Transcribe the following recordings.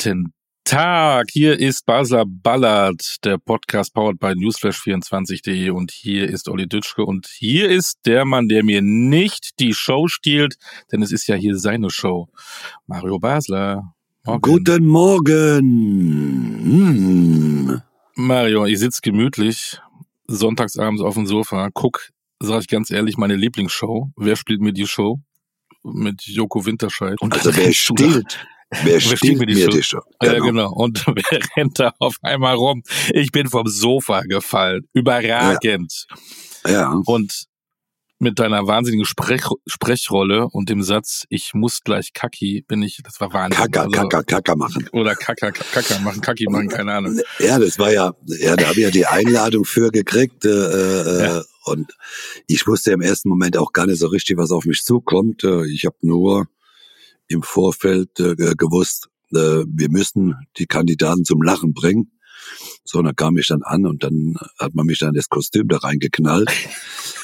Guten Tag, hier ist Basler Ballard, der Podcast powered by Newsflash24.de und hier ist Olli Dütschke und hier ist der Mann, der mir nicht die Show stiehlt, denn es ist ja hier seine Show. Mario Basler. Morgen. Guten Morgen. Hm. Mario, ich sitze gemütlich, sonntagsabends auf dem Sofa, guck, sag ich ganz ehrlich, meine Lieblingsshow. Wer spielt mir die Show? Mit Joko Winterscheid. Und also wer stiehlt? Wer stiehlt mir die, mir die Show? Genau. Ja, genau. Und wer rennt da auf einmal rum? Ich bin vom Sofa gefallen. Überragend. Ja. ja. Und mit deiner wahnsinnigen Sprech Sprechrolle und dem Satz, ich muss gleich Kaki, bin ich, das war Wahnsinn. Kaka, also, Kaka, Kaka machen. Oder Kaka, Kaka machen, Kaki machen, keine Ahnung. Ja, das war ja, ja, da habe ich ja die Einladung für gekriegt, äh, äh, ja. und ich wusste im ersten Moment auch gar nicht so richtig, was auf mich zukommt. Äh, ich habe nur im Vorfeld äh, gewusst, äh, wir müssen die Kandidaten zum Lachen bringen. So, und dann kam ich dann an und dann hat man mich dann das Kostüm da reingeknallt.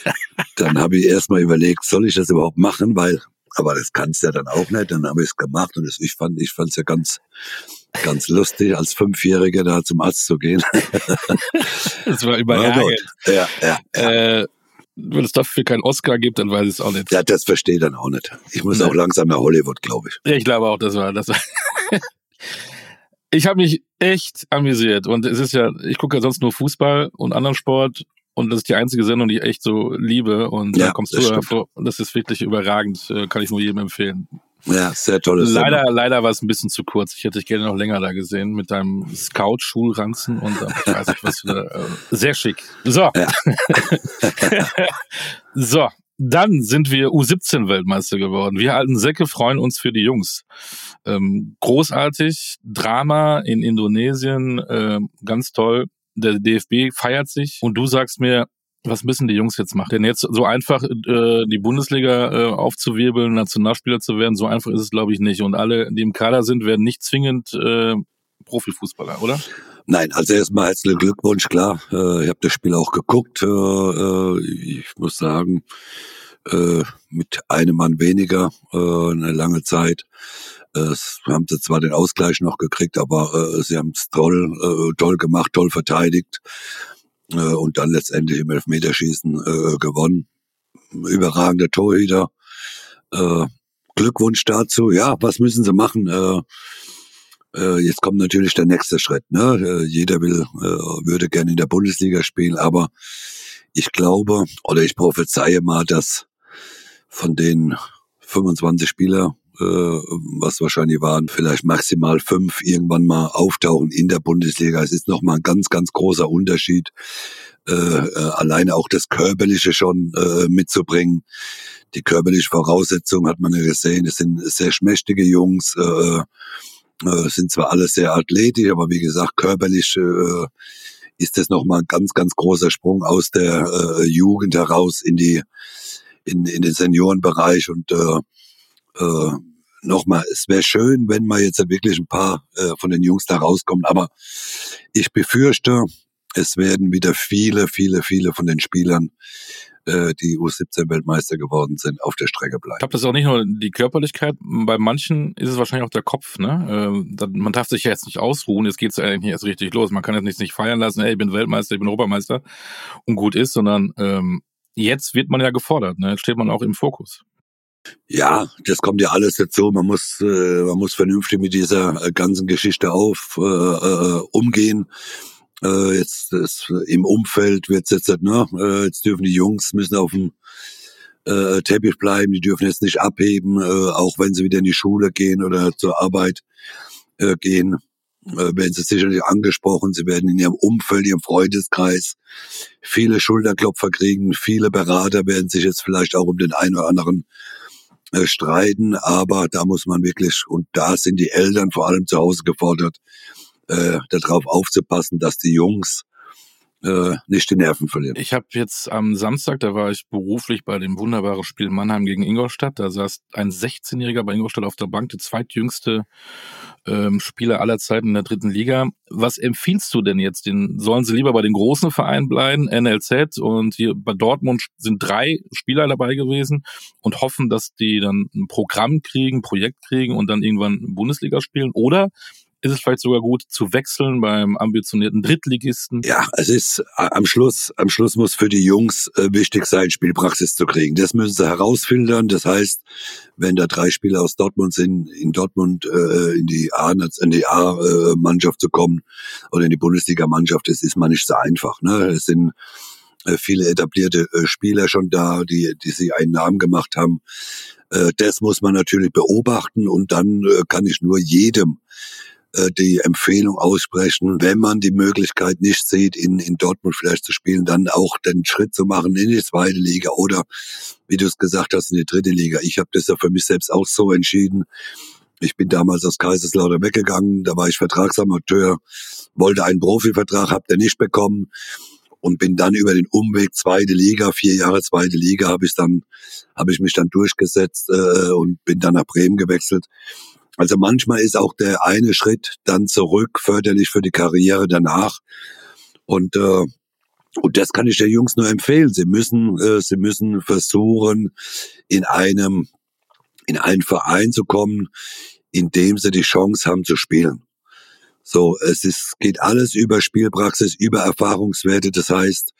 dann habe ich erstmal überlegt, soll ich das überhaupt machen, weil, aber das kannst du ja dann auch nicht. Dann habe ich es gemacht und das, ich fand, ich fand es ja ganz, ganz lustig, als Fünfjähriger da zum Arzt zu gehen. das war überragend. Ja, ja. ja. Äh, wenn es dafür keinen Oscar gibt, dann weiß ich es auch nicht. Ja, das verstehe ich dann auch nicht. Ich muss nee. auch langsam nach Hollywood, glaube ich. Ich glaube auch, das war das. War ich habe mich echt amüsiert und es ist ja, ich gucke ja sonst nur Fußball und anderen Sport und das ist die einzige Sendung, die ich echt so liebe und ja, da kommst du hervor. Das ist wirklich überragend, äh, kann ich nur jedem empfehlen. Ja, sehr tolles Leider, Sendung. leider war es ein bisschen zu kurz. Ich hätte dich gerne noch länger da gesehen mit deinem Scout-Schulranzen und äh, ich weiß nicht, was für äh, sehr schick. So. Ja. so. Dann sind wir U17-Weltmeister geworden. Wir alten Säcke freuen uns für die Jungs. Ähm, großartig, Drama in Indonesien, äh, ganz toll. Der DFB feiert sich und du sagst mir, was müssen die Jungs jetzt machen? Denn jetzt so einfach äh, die Bundesliga äh, aufzuwirbeln, Nationalspieler zu werden, so einfach ist es, glaube ich, nicht. Und alle, die im Kader sind, werden nicht zwingend äh, Profifußballer, oder? Nein, also erstmal herzlichen Glückwunsch, klar. Äh, ich habe das Spiel auch geguckt. Äh, äh, ich muss sagen, äh, mit einem Mann weniger äh, eine lange Zeit. Äh, haben sie zwar den Ausgleich noch gekriegt, aber äh, sie haben es toll, äh, toll gemacht, toll verteidigt und dann letztendlich im Elfmeterschießen äh, gewonnen. Überragender Torhüter. Äh, Glückwunsch dazu. Ja, was müssen sie machen? Äh, äh, jetzt kommt natürlich der nächste Schritt. Ne? Äh, jeder will, äh, würde gerne in der Bundesliga spielen, aber ich glaube oder ich prophezeie mal, dass von den 25 Spieler äh, was wahrscheinlich waren, vielleicht maximal fünf irgendwann mal auftauchen in der Bundesliga. Es ist nochmal ein ganz, ganz großer Unterschied, äh, äh, alleine auch das Körperliche schon äh, mitzubringen. Die körperliche Voraussetzung hat man ja gesehen, es sind sehr schmächtige Jungs, äh, äh, sind zwar alle sehr athletisch, aber wie gesagt, körperlich äh, ist das nochmal ein ganz, ganz großer Sprung aus der äh, Jugend heraus in die in, in den Seniorenbereich und äh, äh, nochmal, es wäre schön, wenn mal jetzt wirklich ein paar äh, von den Jungs da rauskommen, aber ich befürchte, es werden wieder viele, viele, viele von den Spielern, äh, die U17-Weltmeister geworden sind, auf der Strecke bleiben. Ich glaube, das ist auch nicht nur die Körperlichkeit, bei manchen ist es wahrscheinlich auch der Kopf. Ne? Äh, man darf sich ja jetzt nicht ausruhen, jetzt geht es eigentlich erst richtig los. Man kann jetzt nicht feiern lassen, ey, ich bin Weltmeister, ich bin Europameister und gut ist, sondern ähm, jetzt wird man ja gefordert, ne? jetzt steht man auch im Fokus. Ja, das kommt ja alles dazu. Man muss, äh, man muss vernünftig mit dieser äh, ganzen Geschichte auf äh, äh, umgehen. Äh, jetzt ist, im Umfeld wird's jetzt, ne, äh, jetzt dürfen die Jungs müssen auf dem äh, Teppich bleiben, die dürfen jetzt nicht abheben, äh, auch wenn sie wieder in die Schule gehen oder zur Arbeit äh, gehen, werden sie sicherlich angesprochen. Sie werden in ihrem Umfeld, ihrem Freundeskreis viele Schulterklopfer kriegen. Viele Berater werden sich jetzt vielleicht auch um den einen oder anderen äh, streiten, aber da muss man wirklich, und da sind die Eltern vor allem zu Hause gefordert, äh, darauf aufzupassen, dass die Jungs äh, nicht die Nerven verlieren. Ich habe jetzt am Samstag, da war ich beruflich bei dem wunderbaren Spiel Mannheim gegen Ingolstadt. Da saß ein 16-Jähriger bei Ingolstadt auf der Bank, der zweitjüngste ähm, Spieler aller Zeiten in der dritten Liga. Was empfiehlst du denn jetzt? Den, sollen sie lieber bei den großen Vereinen bleiben, NLZ und hier bei Dortmund sind drei Spieler dabei gewesen und hoffen, dass die dann ein Programm kriegen, ein Projekt kriegen und dann irgendwann Bundesliga spielen? Oder ist es vielleicht sogar gut zu wechseln beim ambitionierten Drittligisten? Ja, es ist am Schluss, am Schluss muss für die Jungs äh, wichtig sein, Spielpraxis zu kriegen. Das müssen sie herausfiltern. Das heißt, wenn da drei Spieler aus Dortmund sind, in Dortmund äh, in die A, in die A-Mannschaft zu kommen oder in die Bundesliga-Mannschaft, das ist man nicht so einfach. Ne? Es sind äh, viele etablierte äh, Spieler schon da, die, die sich einen Namen gemacht haben. Äh, das muss man natürlich beobachten und dann kann ich nur jedem die Empfehlung aussprechen, wenn man die Möglichkeit nicht sieht, in, in Dortmund vielleicht zu spielen, dann auch den Schritt zu machen in die zweite Liga oder, wie du es gesagt hast, in die dritte Liga. Ich habe das ja für mich selbst auch so entschieden. Ich bin damals aus Kaiserslautern weggegangen, da war ich Vertragsamateur, wollte einen Profivertrag, hab den nicht bekommen und bin dann über den Umweg zweite Liga, vier Jahre zweite Liga, habe ich dann, habe ich mich dann durchgesetzt äh, und bin dann nach Bremen gewechselt. Also manchmal ist auch der eine Schritt dann zurück förderlich für die Karriere danach. Und äh, und das kann ich der Jungs nur empfehlen. Sie müssen, äh, sie müssen versuchen, in einem, in einen Verein zu kommen, in dem sie die Chance haben zu spielen. So, es ist, geht alles über Spielpraxis, über Erfahrungswerte. Das heißt,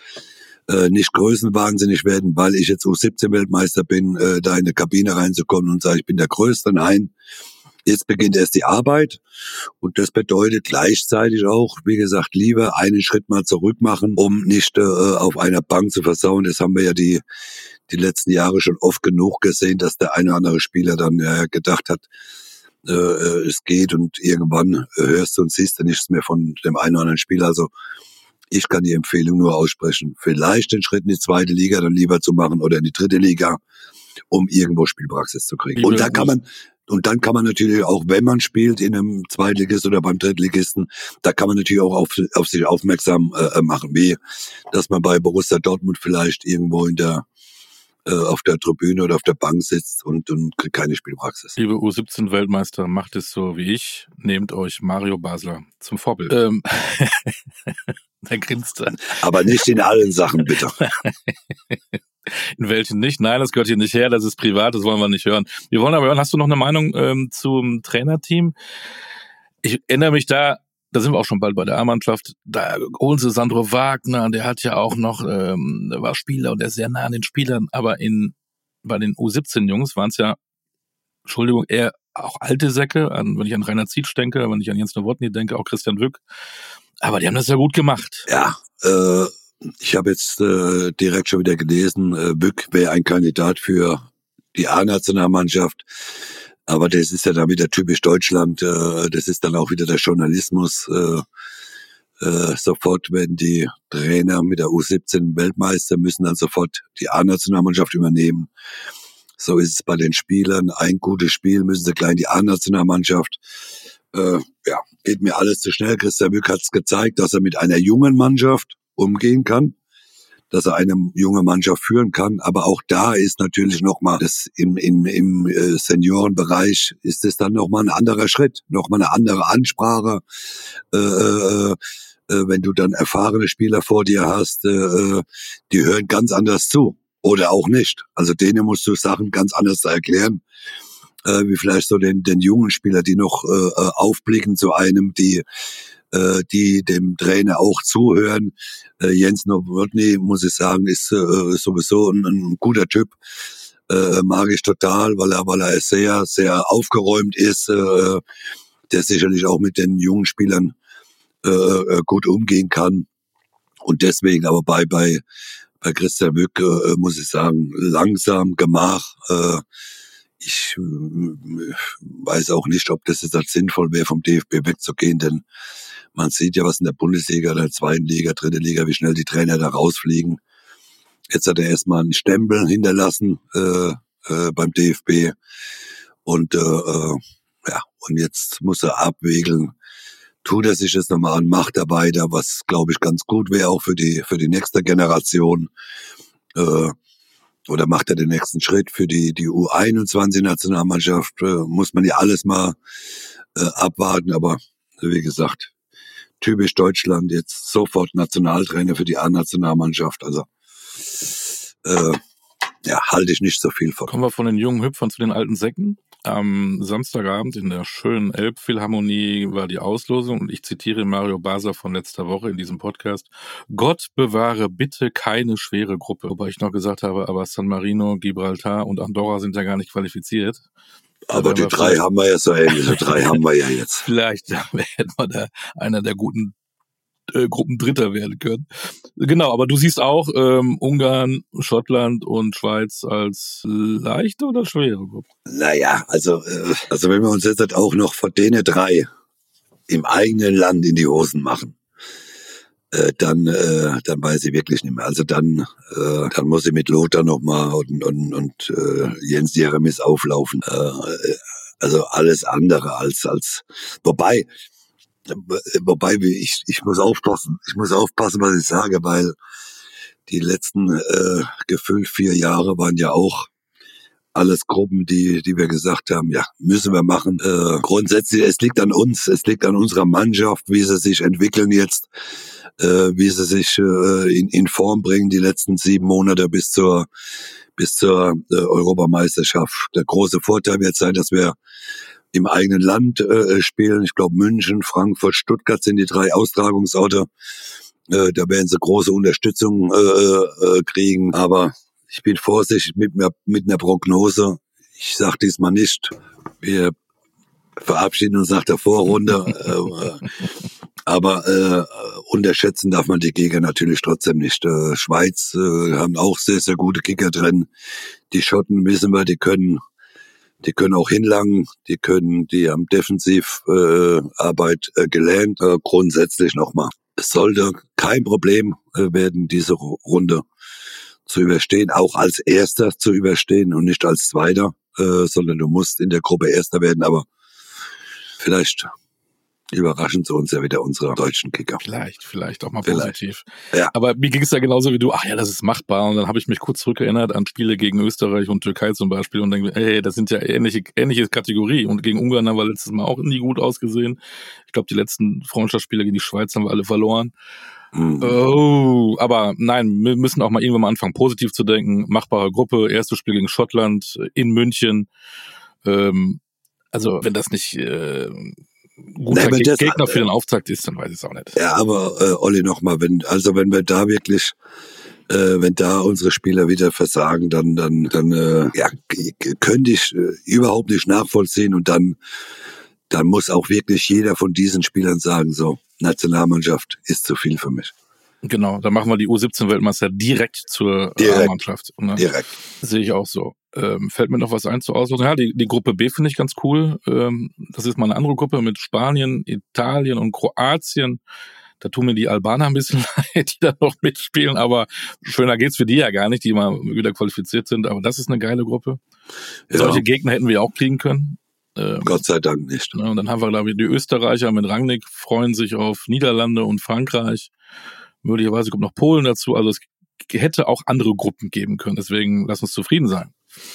äh, nicht größenwahnsinnig werden, weil ich jetzt U17-Weltmeister bin, äh, da in eine Kabine reinzukommen und sagen, ich bin der Größte. Nein, jetzt beginnt erst die Arbeit. Und das bedeutet gleichzeitig auch, wie gesagt, lieber einen Schritt mal zurück machen, um nicht äh, auf einer Bank zu versauen. Das haben wir ja die, die letzten Jahre schon oft genug gesehen, dass der eine oder andere Spieler dann äh, gedacht hat, äh, äh, es geht und irgendwann hörst du und siehst du nichts mehr von dem einen oder anderen Spieler. Also ich kann die Empfehlung nur aussprechen, vielleicht den Schritt in die zweite Liga dann lieber zu machen oder in die dritte Liga, um irgendwo Spielpraxis zu kriegen. Und da kann man, und dann kann man natürlich auch, wenn man spielt in einem Zweitligist oder beim Drittligisten, da kann man natürlich auch auf, auf sich aufmerksam äh, machen, wie dass man bei Borussia Dortmund vielleicht irgendwo in der äh, auf der Tribüne oder auf der Bank sitzt und, und kriegt keine Spielpraxis. Liebe U17-Weltmeister, macht es so wie ich. Nehmt euch Mario Basler zum Vorbild. Ähm, der grinst dann. Aber nicht in allen Sachen, bitte. In welchen nicht? Nein, das gehört hier nicht her, das ist privat, das wollen wir nicht hören. Wir wollen aber hören, hast du noch eine Meinung ähm, zum Trainerteam? Ich erinnere mich da da sind wir auch schon bald bei der A-Mannschaft, da holen sie Sandro Wagner, der hat ja auch noch, ähm, war Spieler und der ist sehr nah an den Spielern, aber in bei den U17-Jungs waren es ja, Entschuldigung, eher auch alte Säcke, an, wenn ich an Rainer Zietsch denke, wenn ich an Jens Nowotny denke, auch Christian Wück. Aber die haben das ja gut gemacht. Ja, äh, ich habe jetzt äh, direkt schon wieder gelesen, äh, Wück wäre ein Kandidat für die A-Nationalmannschaft. Aber das ist ja dann wieder typisch Deutschland. Äh, das ist dann auch wieder der Journalismus. Äh, äh, sofort werden die Trainer mit der U17 Weltmeister, müssen dann sofort die A-Nationalmannschaft übernehmen. So ist es bei den Spielern. Ein gutes Spiel müssen sie gleich in die A-Nationalmannschaft. Äh, ja, geht mir alles zu schnell. Christian Mück hat es gezeigt, dass er mit einer jungen Mannschaft umgehen kann dass er eine junge Mannschaft führen kann. Aber auch da ist natürlich nochmal das im, im, im äh, Seniorenbereich ist es dann nochmal ein anderer Schritt, nochmal eine andere Ansprache. Äh, äh, äh, wenn du dann erfahrene Spieler vor dir hast, äh, äh, die hören ganz anders zu oder auch nicht. Also denen musst du Sachen ganz anders erklären, äh, wie vielleicht so den, den jungen Spieler, die noch äh, aufblicken zu einem, die äh, die dem Trainer auch zuhören. Äh, Jens Nowotny, muss ich sagen, ist äh, sowieso ein, ein guter Typ. Äh, mag ich total, weil er, weil er sehr, sehr aufgeräumt ist, äh, der sicherlich auch mit den jungen Spielern äh, äh gut umgehen kann. Und deswegen aber bei, bei, bei Christian Wück, äh, muss ich sagen, langsam, Gemach, äh, ich äh, weiß auch nicht, ob das jetzt sinnvoll wäre, vom DFB wegzugehen, denn man sieht ja, was in der Bundesliga, der zweiten Liga, dritte Liga, wie schnell die Trainer da rausfliegen. Jetzt hat er erstmal einen Stempel hinterlassen äh, äh, beim DFB. Und äh, äh, ja, und jetzt muss er abwägeln, tut er sich jetzt nochmal an, macht er weiter, was glaube ich ganz gut wäre auch für die für die nächste Generation. Äh, oder macht er den nächsten Schritt für die die U21-Nationalmannschaft? Äh, muss man ja alles mal äh, abwarten, aber wie gesagt, typisch Deutschland, jetzt sofort Nationaltrainer für die A-Nationalmannschaft. Also äh, ja, halte ich nicht so viel von. Kommen wir von den jungen Hüpfern zu den alten Säcken. Am Samstagabend in der schönen Elbphilharmonie war die Auslosung und ich zitiere Mario Basa von letzter Woche in diesem Podcast. Gott bewahre bitte keine schwere Gruppe. Wobei ich noch gesagt habe, aber San Marino, Gibraltar und Andorra sind ja gar nicht qualifiziert. Aber die drei haben wir ja so ähnlich. Die drei haben wir ja jetzt. Vielleicht werden wir da einer der guten äh, Gruppendritter werden können. Genau, aber du siehst auch ähm, Ungarn, Schottland und Schweiz als leichte oder schwere Gruppe? Naja, also, äh, also wenn wir uns jetzt auch noch von denen drei im eigenen Land in die Hosen machen, äh, dann, äh, dann weiß ich wirklich nicht mehr. Also dann, äh, dann muss ich mit Lothar nochmal und, und, und äh, Jens Jeremis auflaufen. Äh, also alles andere als, als, wobei, wobei ich, ich muss aufpassen, ich muss aufpassen, was ich sage, weil die letzten äh, gefühlt vier Jahre waren ja auch alles Gruppen, die, die wir gesagt haben, ja, müssen wir machen. Äh, grundsätzlich, es liegt an uns, es liegt an unserer Mannschaft, wie sie sich entwickeln jetzt, äh, wie sie sich äh, in, in Form bringen die letzten sieben Monate bis zur bis zur äh, Europameisterschaft. Der große Vorteil wird sein, dass wir im eigenen Land äh, spielen. Ich glaube, München, Frankfurt, Stuttgart sind die drei Austragungsorte. Äh, da werden sie große Unterstützung äh, äh, kriegen. Aber ich bin vorsichtig mit, mit einer Prognose. Ich sage diesmal nicht, wir verabschieden uns nach der Vorrunde. äh, aber äh, unterschätzen darf man die Gegner natürlich trotzdem nicht. Äh, Schweiz äh, haben auch sehr, sehr gute Kicker drin. Die Schotten wissen wir, die können die können auch hinlangen, die können, die haben Defensivarbeit äh, äh, gelernt. Äh, grundsätzlich nochmal. Es sollte kein Problem äh, werden, diese Runde zu überstehen, auch als Erster zu überstehen und nicht als Zweiter, äh, sondern du musst in der Gruppe Erster werden, aber vielleicht überraschen zu uns ja wieder unsere deutschen Kicker. Vielleicht, vielleicht auch mal vielleicht. positiv. Ja. Aber mir ging es ja genauso wie du, ach ja, das ist machbar. Und dann habe ich mich kurz zurückerinnert an Spiele gegen Österreich und Türkei zum Beispiel und denke, hey, das sind ja ähnliche, ähnliche Kategorie. Und gegen Ungarn haben wir letztes Mal auch nie gut ausgesehen. Ich glaube, die letzten Freundschaftsspiele gegen die Schweiz haben wir alle verloren. Mhm. Oh, aber nein, wir müssen auch mal irgendwann mal anfangen, positiv zu denken. Machbare Gruppe, erstes Spiel gegen Schottland in München. Ähm, also wenn das nicht äh, guter Nein, das, Gegner für den Auftakt ist, dann weiß ich es auch nicht. Ja, aber äh, Olli nochmal, wenn, also wenn wir da wirklich äh, wenn da unsere Spieler wieder versagen, dann, dann, dann äh, ja, könnte ich äh, überhaupt nicht nachvollziehen und dann, dann muss auch wirklich jeder von diesen Spielern sagen, so, Nationalmannschaft ist zu viel für mich. Genau, da machen wir die U17-Weltmeister direkt zur direkt, mannschaft Ne? Direkt. Sehe ich auch so. Ähm, fällt mir noch was ein zur Auslosung? Ja, die, die Gruppe B finde ich ganz cool. Ähm, das ist mal eine andere Gruppe mit Spanien, Italien und Kroatien. Da tun mir die Albaner ein bisschen leid, die da noch mitspielen, aber schöner geht's für die ja gar nicht, die mal wieder qualifiziert sind. Aber das ist eine geile Gruppe. Ja. Solche Gegner hätten wir auch kriegen können. Ähm, Gott sei Dank nicht. Ne, und dann haben wir, glaube ich, die Österreicher mit Rangnick freuen sich auf Niederlande und Frankreich. Möglicherweise kommt noch Polen dazu. Also es hätte auch andere Gruppen geben können. Deswegen lass uns zufrieden sein.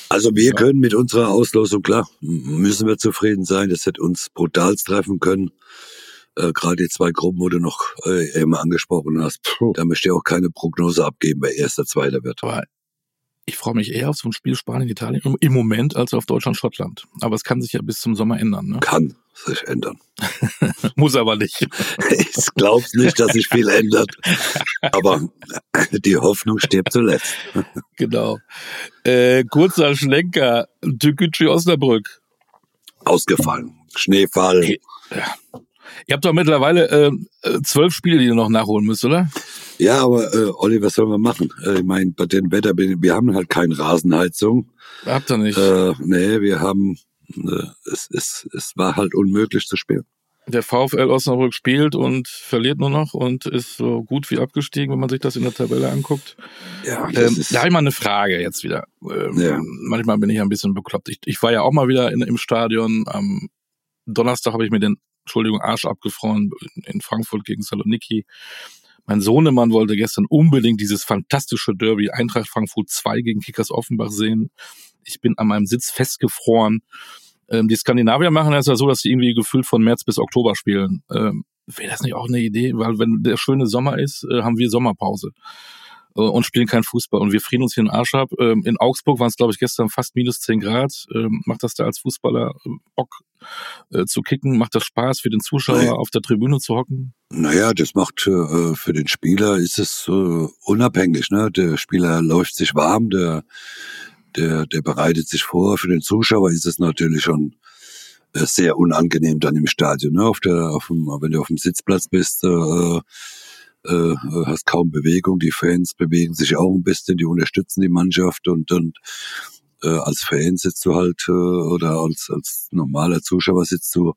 Also wir ja. können mit unserer Auslosung, klar, müssen wir zufrieden sein. Das hätte uns brutal treffen können. Äh, Gerade die zwei Gruppen, wo du noch äh, immer angesprochen hast. Puh. Da möchte ich auch keine Prognose abgeben, wer erster, zweiter wird. Aber ich freue mich eher auf so ein Spiel Spanien-Italien im Moment als auf Deutschland-Schottland. Aber es kann sich ja bis zum Sommer ändern. Ne? Kann sich ändern. Muss aber nicht. ich glaube nicht, dass sich viel ändert. Aber die Hoffnung stirbt zuletzt. genau. Äh, kurzer Schlenker. Tükücü Osnabrück. Ausgefallen. Schneefall. Ja. Ihr habt doch mittlerweile äh, zwölf Spiele, die ihr noch nachholen müsst, oder? Ja, aber äh, Olli, was sollen wir machen? Äh, ich meine, bei dem Wetter, wir haben halt keine Rasenheizung. Habt ihr nicht? Äh, nee, wir haben, äh, es, es, es war halt unmöglich zu spielen. Der VfL Osnabrück spielt und verliert nur noch und ist so gut wie abgestiegen, wenn man sich das in der Tabelle anguckt. Ja, ähm, da habe ich mal eine Frage jetzt wieder. Ähm, ja. Manchmal bin ich ein bisschen bekloppt. Ich, ich war ja auch mal wieder in, im Stadion. Am Donnerstag habe ich mir den Entschuldigung, Arsch abgefroren in Frankfurt gegen Saloniki. Mein Sohnemann wollte gestern unbedingt dieses fantastische Derby Eintracht Frankfurt 2 gegen Kickers Offenbach sehen. Ich bin an meinem Sitz festgefroren. Ähm, die Skandinavier machen das ja so, dass sie irgendwie gefühlt von März bis Oktober spielen. Ähm, Wäre das nicht auch eine Idee? Weil wenn der schöne Sommer ist, äh, haben wir Sommerpause. Äh, und spielen keinen Fußball. Und wir frieren uns hier den Arsch ab. Ähm, in Augsburg waren es, glaube ich, gestern fast minus 10 Grad. Ähm, macht das da als Fußballer äh, Bock äh, zu kicken? Macht das Spaß für den Zuschauer naja. auf der Tribüne zu hocken? Naja, das macht äh, für den Spieler ist es äh, unabhängig. Ne? Der Spieler läuft sich warm, der, der, der bereitet sich vor. Für den Zuschauer ist es natürlich schon sehr unangenehm dann im Stadion. Ne? Auf der, auf dem, wenn du auf dem Sitzplatz bist, äh, äh, hast kaum Bewegung. Die Fans bewegen sich auch ein bisschen, die unterstützen die Mannschaft und, und äh, als Fan sitzt du halt äh, oder als, als normaler Zuschauer sitzt du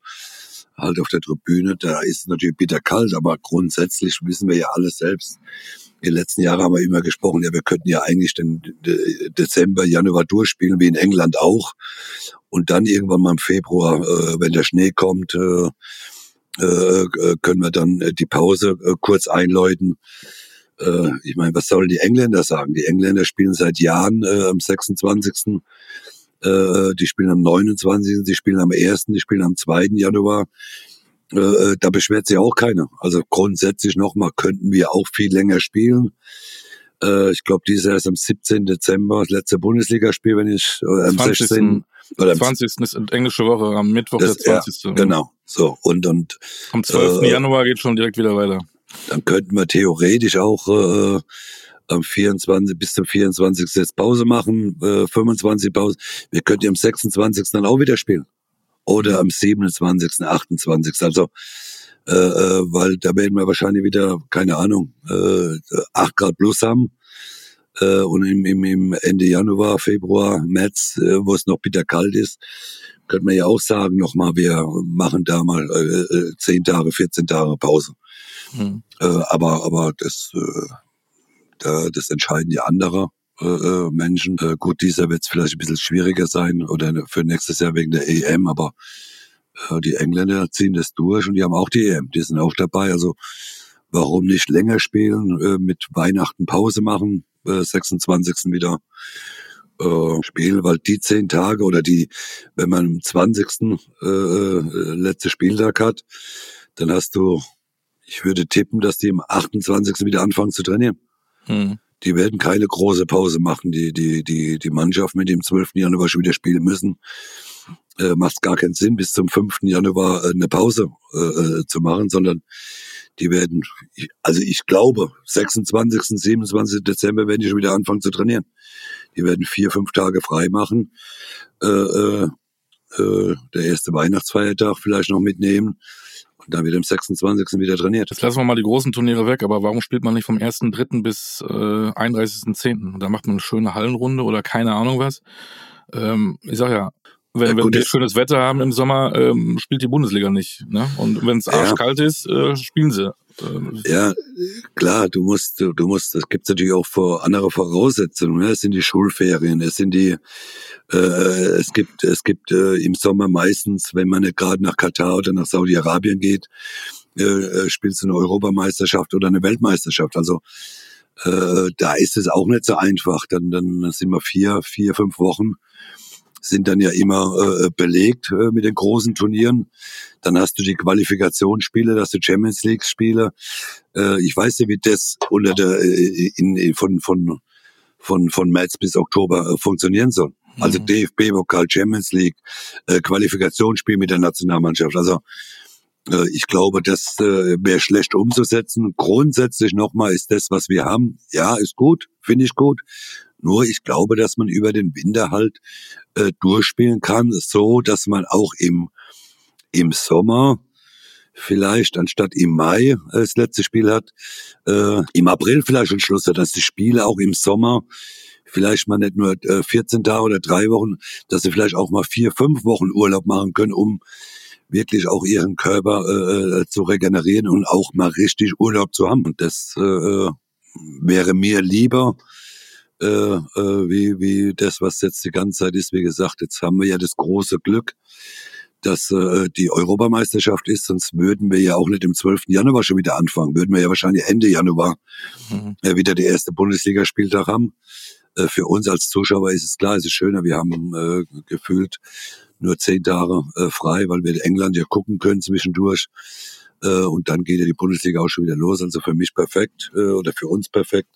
halt auf der Tribüne. Da ist es natürlich bitter kalt, aber grundsätzlich wissen wir ja alles selbst. In den letzten Jahren haben wir immer gesprochen, ja, wir könnten ja eigentlich den Dezember, Januar durchspielen, wie in England auch. Und dann irgendwann mal im Februar, äh, wenn der Schnee kommt, äh, äh, äh, können wir dann äh, die Pause äh, kurz einläuten. Äh, ich meine, was sollen die Engländer sagen? Die Engländer spielen seit Jahren äh, am 26. Äh, die spielen am 29. Die spielen am 1. Die spielen am 2. Januar. Äh, äh, da beschwert sich auch keiner. Also grundsätzlich nochmal könnten wir auch viel länger spielen. Äh, ich glaube, Jahr ist am 17. Dezember das letzte Bundesligaspiel, wenn ich äh, am 20. 16. Oder 20. ist englische Woche, am Mittwoch das, der 20. Ja, genau. So, und, und am 12. Äh, Januar geht schon direkt wieder weiter. Dann könnten wir theoretisch auch äh, am 24. bis zum 24. jetzt Pause machen, äh, 25 Pause. Wir könnten am 26. dann auch wieder spielen. Oder am 27., 28. Also äh, äh, weil da werden wir wahrscheinlich wieder, keine Ahnung, äh, 8 Grad plus haben. Äh, und im, im, im Ende Januar, Februar, März, äh, wo es noch bitter kalt ist, könnte man ja auch sagen, nochmal, wir machen da mal äh, äh, 10 Tage, 14 Tage Pause. Mhm. Äh, aber, aber das, äh, da, das entscheiden die andere äh, äh Menschen. Äh, gut, dieser wird es vielleicht ein bisschen schwieriger sein oder für nächstes Jahr wegen der EM, aber äh, die Engländer ziehen das durch und die haben auch die EM, die sind auch dabei. Also warum nicht länger spielen, äh, mit Weihnachten Pause machen, äh, 26. wieder äh, spielen, weil die zehn Tage oder die, wenn man am 20. Äh, äh, letzte Spieltag hat, dann hast du, ich würde tippen, dass die am 28. wieder anfangen zu trainieren. Hm. Die werden keine große Pause machen, die, die, die, die Mannschaft mit dem 12. Januar schon wieder spielen müssen äh, macht gar keinen Sinn, bis zum 5. Januar äh, eine Pause äh, äh, zu machen, sondern die werden, also ich glaube, 26., 27. Dezember werden die schon wieder anfangen zu trainieren. Die werden vier, fünf Tage frei machen, äh, äh, äh der erste Weihnachtsfeiertag vielleicht noch mitnehmen und dann wird am 26. wieder trainiert. Jetzt lassen wir mal die großen Turniere weg, aber warum spielt man nicht vom 1.3. bis äh, 31.10.? Da macht man eine schöne Hallenrunde oder keine Ahnung was. Ähm, ich sag ja, wenn, ja, wenn wir schönes Wetter haben im Sommer, ähm, spielt die Bundesliga nicht. Ne? Und wenn es arschkalt ja. ist, äh, spielen sie. Ja, klar, du musst, du, musst, das gibt natürlich auch vor andere Voraussetzungen. Ne? Es sind die Schulferien, es sind die, äh, es gibt, es gibt äh, im Sommer meistens, wenn man nicht gerade nach Katar oder nach Saudi-Arabien geht, äh, äh spielst du eine Europameisterschaft oder eine Weltmeisterschaft. Also äh, da ist es auch nicht so einfach. Dann, dann sind wir vier, vier, fünf Wochen sind dann ja immer äh, belegt äh, mit den großen Turnieren. Dann hast du die Qualifikationsspiele, hast du Champions League Spiele. Äh, ich weiß nicht, wie das unter der äh, in, in, von von von von März bis Oktober äh, funktionieren soll. Also mhm. DFB Pokal Champions League äh, Qualifikationsspiel mit der Nationalmannschaft. Also äh, ich glaube, das äh, wäre schlecht umzusetzen. Grundsätzlich nochmal ist das, was wir haben, ja, ist gut, finde ich gut. Nur ich glaube, dass man über den Winter halt äh, durchspielen kann, so dass man auch im, im Sommer vielleicht anstatt im Mai äh, das letzte Spiel hat, äh, im April vielleicht einen Schluss hat, dass die Spiele auch im Sommer vielleicht mal nicht nur äh, 14 Tage oder drei Wochen, dass sie vielleicht auch mal vier, fünf Wochen Urlaub machen können, um wirklich auch ihren Körper äh, äh zu regenerieren und auch mal richtig Urlaub zu haben. Und das äh, äh wäre mir lieber, äh, äh, wie, wie das, was jetzt die ganze Zeit ist. Wie gesagt, jetzt haben wir ja das große Glück, dass äh, die Europameisterschaft ist, sonst würden wir ja auch nicht im 12. Januar schon wieder anfangen, würden wir ja wahrscheinlich Ende Januar mhm. äh, wieder die erste Bundesligaspieltag haben. Äh, für uns als Zuschauer ist es klar, es ist schöner, wir haben äh, gefühlt nur zehn Tage äh, frei, weil wir England ja gucken können zwischendurch. Äh, und dann geht ja die Bundesliga auch schon wieder los. Also für mich perfekt äh, oder für uns perfekt,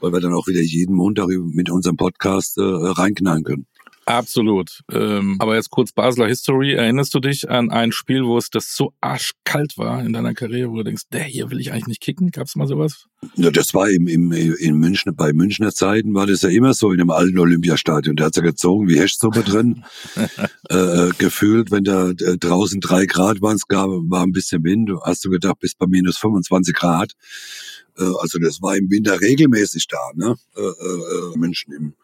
weil wir dann auch wieder jeden Montag mit unserem Podcast äh, reinknallen können. Absolut. Ähm, aber jetzt kurz Basler History. Erinnerst du dich an ein Spiel, wo es das so arschkalt war in deiner Karriere, wo du denkst, der hier will ich eigentlich nicht kicken? Gab es mal sowas? Ja, das war im, im, in München, bei Münchner Zeiten war das ja immer so in einem alten Olympiastadion. Da hat's ja gezogen wie Hechtsuppe drin. äh, gefühlt, wenn da äh, draußen drei Grad waren, es gab, war ein bisschen Wind, hast du gedacht, bis bei minus 25 Grad. Äh, also das war im Winter regelmäßig da, ne? Äh, äh, München im,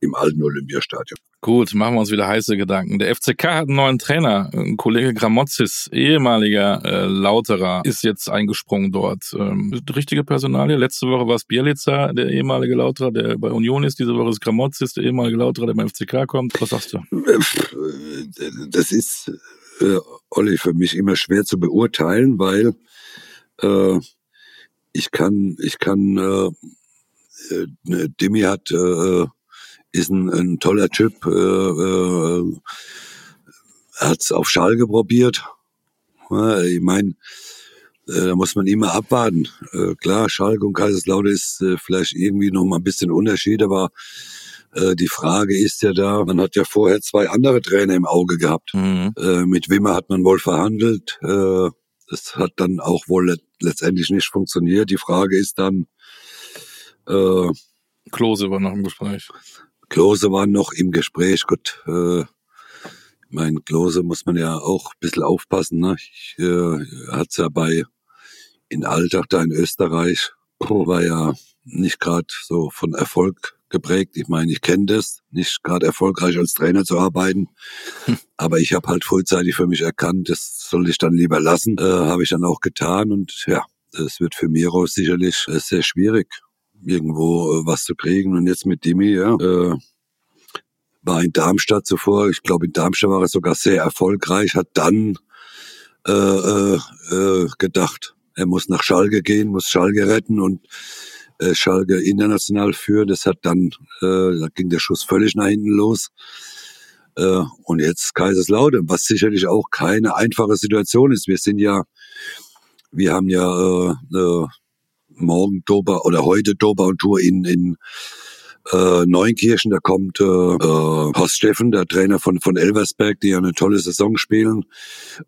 im alten Olympiastadion. Gut, machen wir uns wieder heiße Gedanken. Der FCK hat einen neuen Trainer. Ein Kollege Gramozis, ehemaliger äh, Lauterer, ist jetzt eingesprungen dort. Ähm, richtige Personalie. Letzte Woche war es Bielica, der ehemalige Lauterer, der bei Union ist. Diese Woche ist Gramozis, der ehemalige Lauterer, der beim FCK kommt. Was sagst du? Das ist, äh, Olli, für mich immer schwer zu beurteilen, weil äh, ich kann, ich kann, äh, äh, Demi hat äh, ist ein, ein toller Typ. Äh, äh, hat's auf Schalke probiert. Ja, ich meine, äh, da muss man immer abwarten. Äh, klar, Schalke und Kaiserslautern ist äh, vielleicht irgendwie noch mal ein bisschen Unterschied, aber äh, die Frage ist ja da, man hat ja vorher zwei andere Trainer im Auge gehabt. Mhm. Äh, mit Wimmer hat man wohl verhandelt. Äh, das hat dann auch wohl letztendlich nicht funktioniert. Die Frage ist dann, äh, Klose war noch im Gespräch. Klose war noch im Gespräch. Gut, äh, mein Klose muss man ja auch ein bisschen aufpassen. Ne? Ich äh, hat's ja bei in Alltag da in Österreich, war ja nicht gerade so von Erfolg geprägt. Ich meine, ich kenne das, nicht gerade erfolgreich als Trainer zu arbeiten, aber ich habe halt frühzeitig für mich erkannt, das soll ich dann lieber lassen. Äh, habe ich dann auch getan und ja, das wird für Miro sicherlich äh, sehr schwierig irgendwo äh, was zu kriegen. Und jetzt mit Dimi, ja, äh, war in Darmstadt zuvor. Ich glaube, in Darmstadt war er sogar sehr erfolgreich, hat dann äh, äh, äh, gedacht, er muss nach Schalke gehen, muss Schalke retten und äh, Schalke international führen. Das hat dann, äh, da ging der Schuss völlig nach hinten los. Äh, und jetzt Kaiserslautern, was sicherlich auch keine einfache Situation ist. Wir sind ja, wir haben ja äh, äh, morgen Dober oder heute Dober und Tour in, in äh, Neunkirchen, da kommt äh, äh, Horst Steffen, der Trainer von, von Elversberg, die ja eine tolle Saison spielen.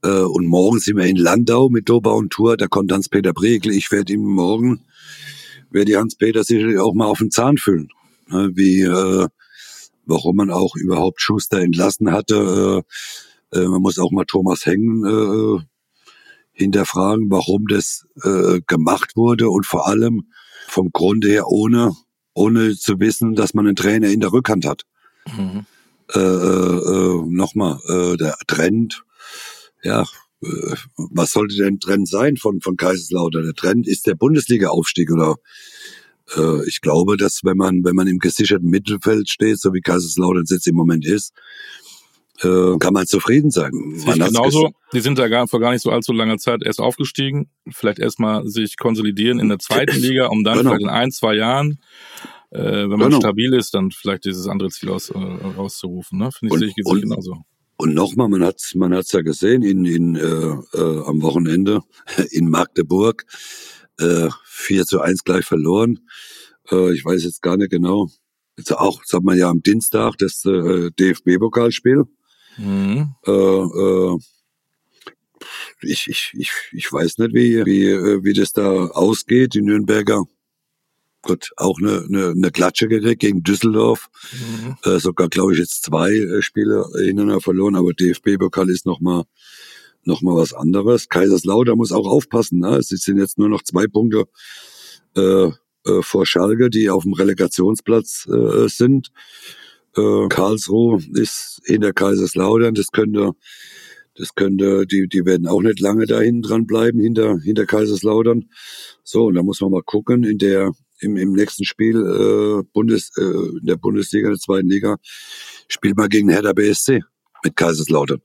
Äh, und morgen sind wir in Landau mit Dober und Tour, da kommt Hans-Peter Bregel. Ich werde ihm morgen, werde die Hans-Peter sicherlich auch mal auf den Zahn füllen. Ne, wie, äh, warum man auch überhaupt Schuster entlassen hatte. Äh, äh, man muss auch mal Thomas Hengen äh, hinterfragen, warum das äh, gemacht wurde und vor allem vom Grunde her ohne, ohne zu wissen, dass man einen Trainer in der Rückhand hat. Mhm. Äh, äh, äh, Nochmal, äh, der Trend, ja, was sollte denn Trend sein von, von Kaiserslautern? Der Trend ist der Bundesliga-Aufstieg oder äh, ich glaube, dass wenn man, wenn man im gesicherten Mittelfeld steht, so wie Kaiserslautern jetzt im Moment ist, äh, kann man zufrieden sein. Man genauso. Die sind da gar, vor gar nicht so allzu langer Zeit erst aufgestiegen. Vielleicht erstmal sich konsolidieren in der zweiten Liga, um dann genau. vielleicht in ein, zwei Jahren, äh, wenn man genau. stabil ist, dann vielleicht dieses andere Ziel aus, äh, rauszurufen. Ne? Finde ich, sehe ich genauso. Und nochmal, man hat man hat's ja gesehen in, in äh, äh, am Wochenende in Magdeburg äh, 4 zu 1 gleich verloren. Äh, ich weiß jetzt gar nicht genau. Jetzt auch, hat man ja am Dienstag das äh, DFB-Pokalspiel. Mhm. Äh, äh, ich, ich, ich, ich weiß nicht, wie, wie, äh, wie das da ausgeht. Die Nürnberger, Gott, auch eine, eine, eine Klatsche gekriegt gegen Düsseldorf. Mhm. Äh, sogar, glaube ich, jetzt zwei äh, Spiele hintereinander verloren, aber DFB-Pokal ist nochmal noch mal was anderes. Kaiserslautern muss auch aufpassen. Ne? Es sind jetzt nur noch zwei Punkte äh, äh, vor Schalke, die auf dem Relegationsplatz äh, sind. Äh, Karlsruhe ist hinter Kaiserslautern. Das könnte, das könnte, die, die werden auch nicht lange da hinten dran bleiben, hinter, hinter Kaiserslautern. So, und da muss man mal gucken, in der, im, im nächsten Spiel, äh, Bundes, äh, in der Bundesliga, der zweiten Liga, spielt man gegen Hertha BSC mit Kaiserslautern.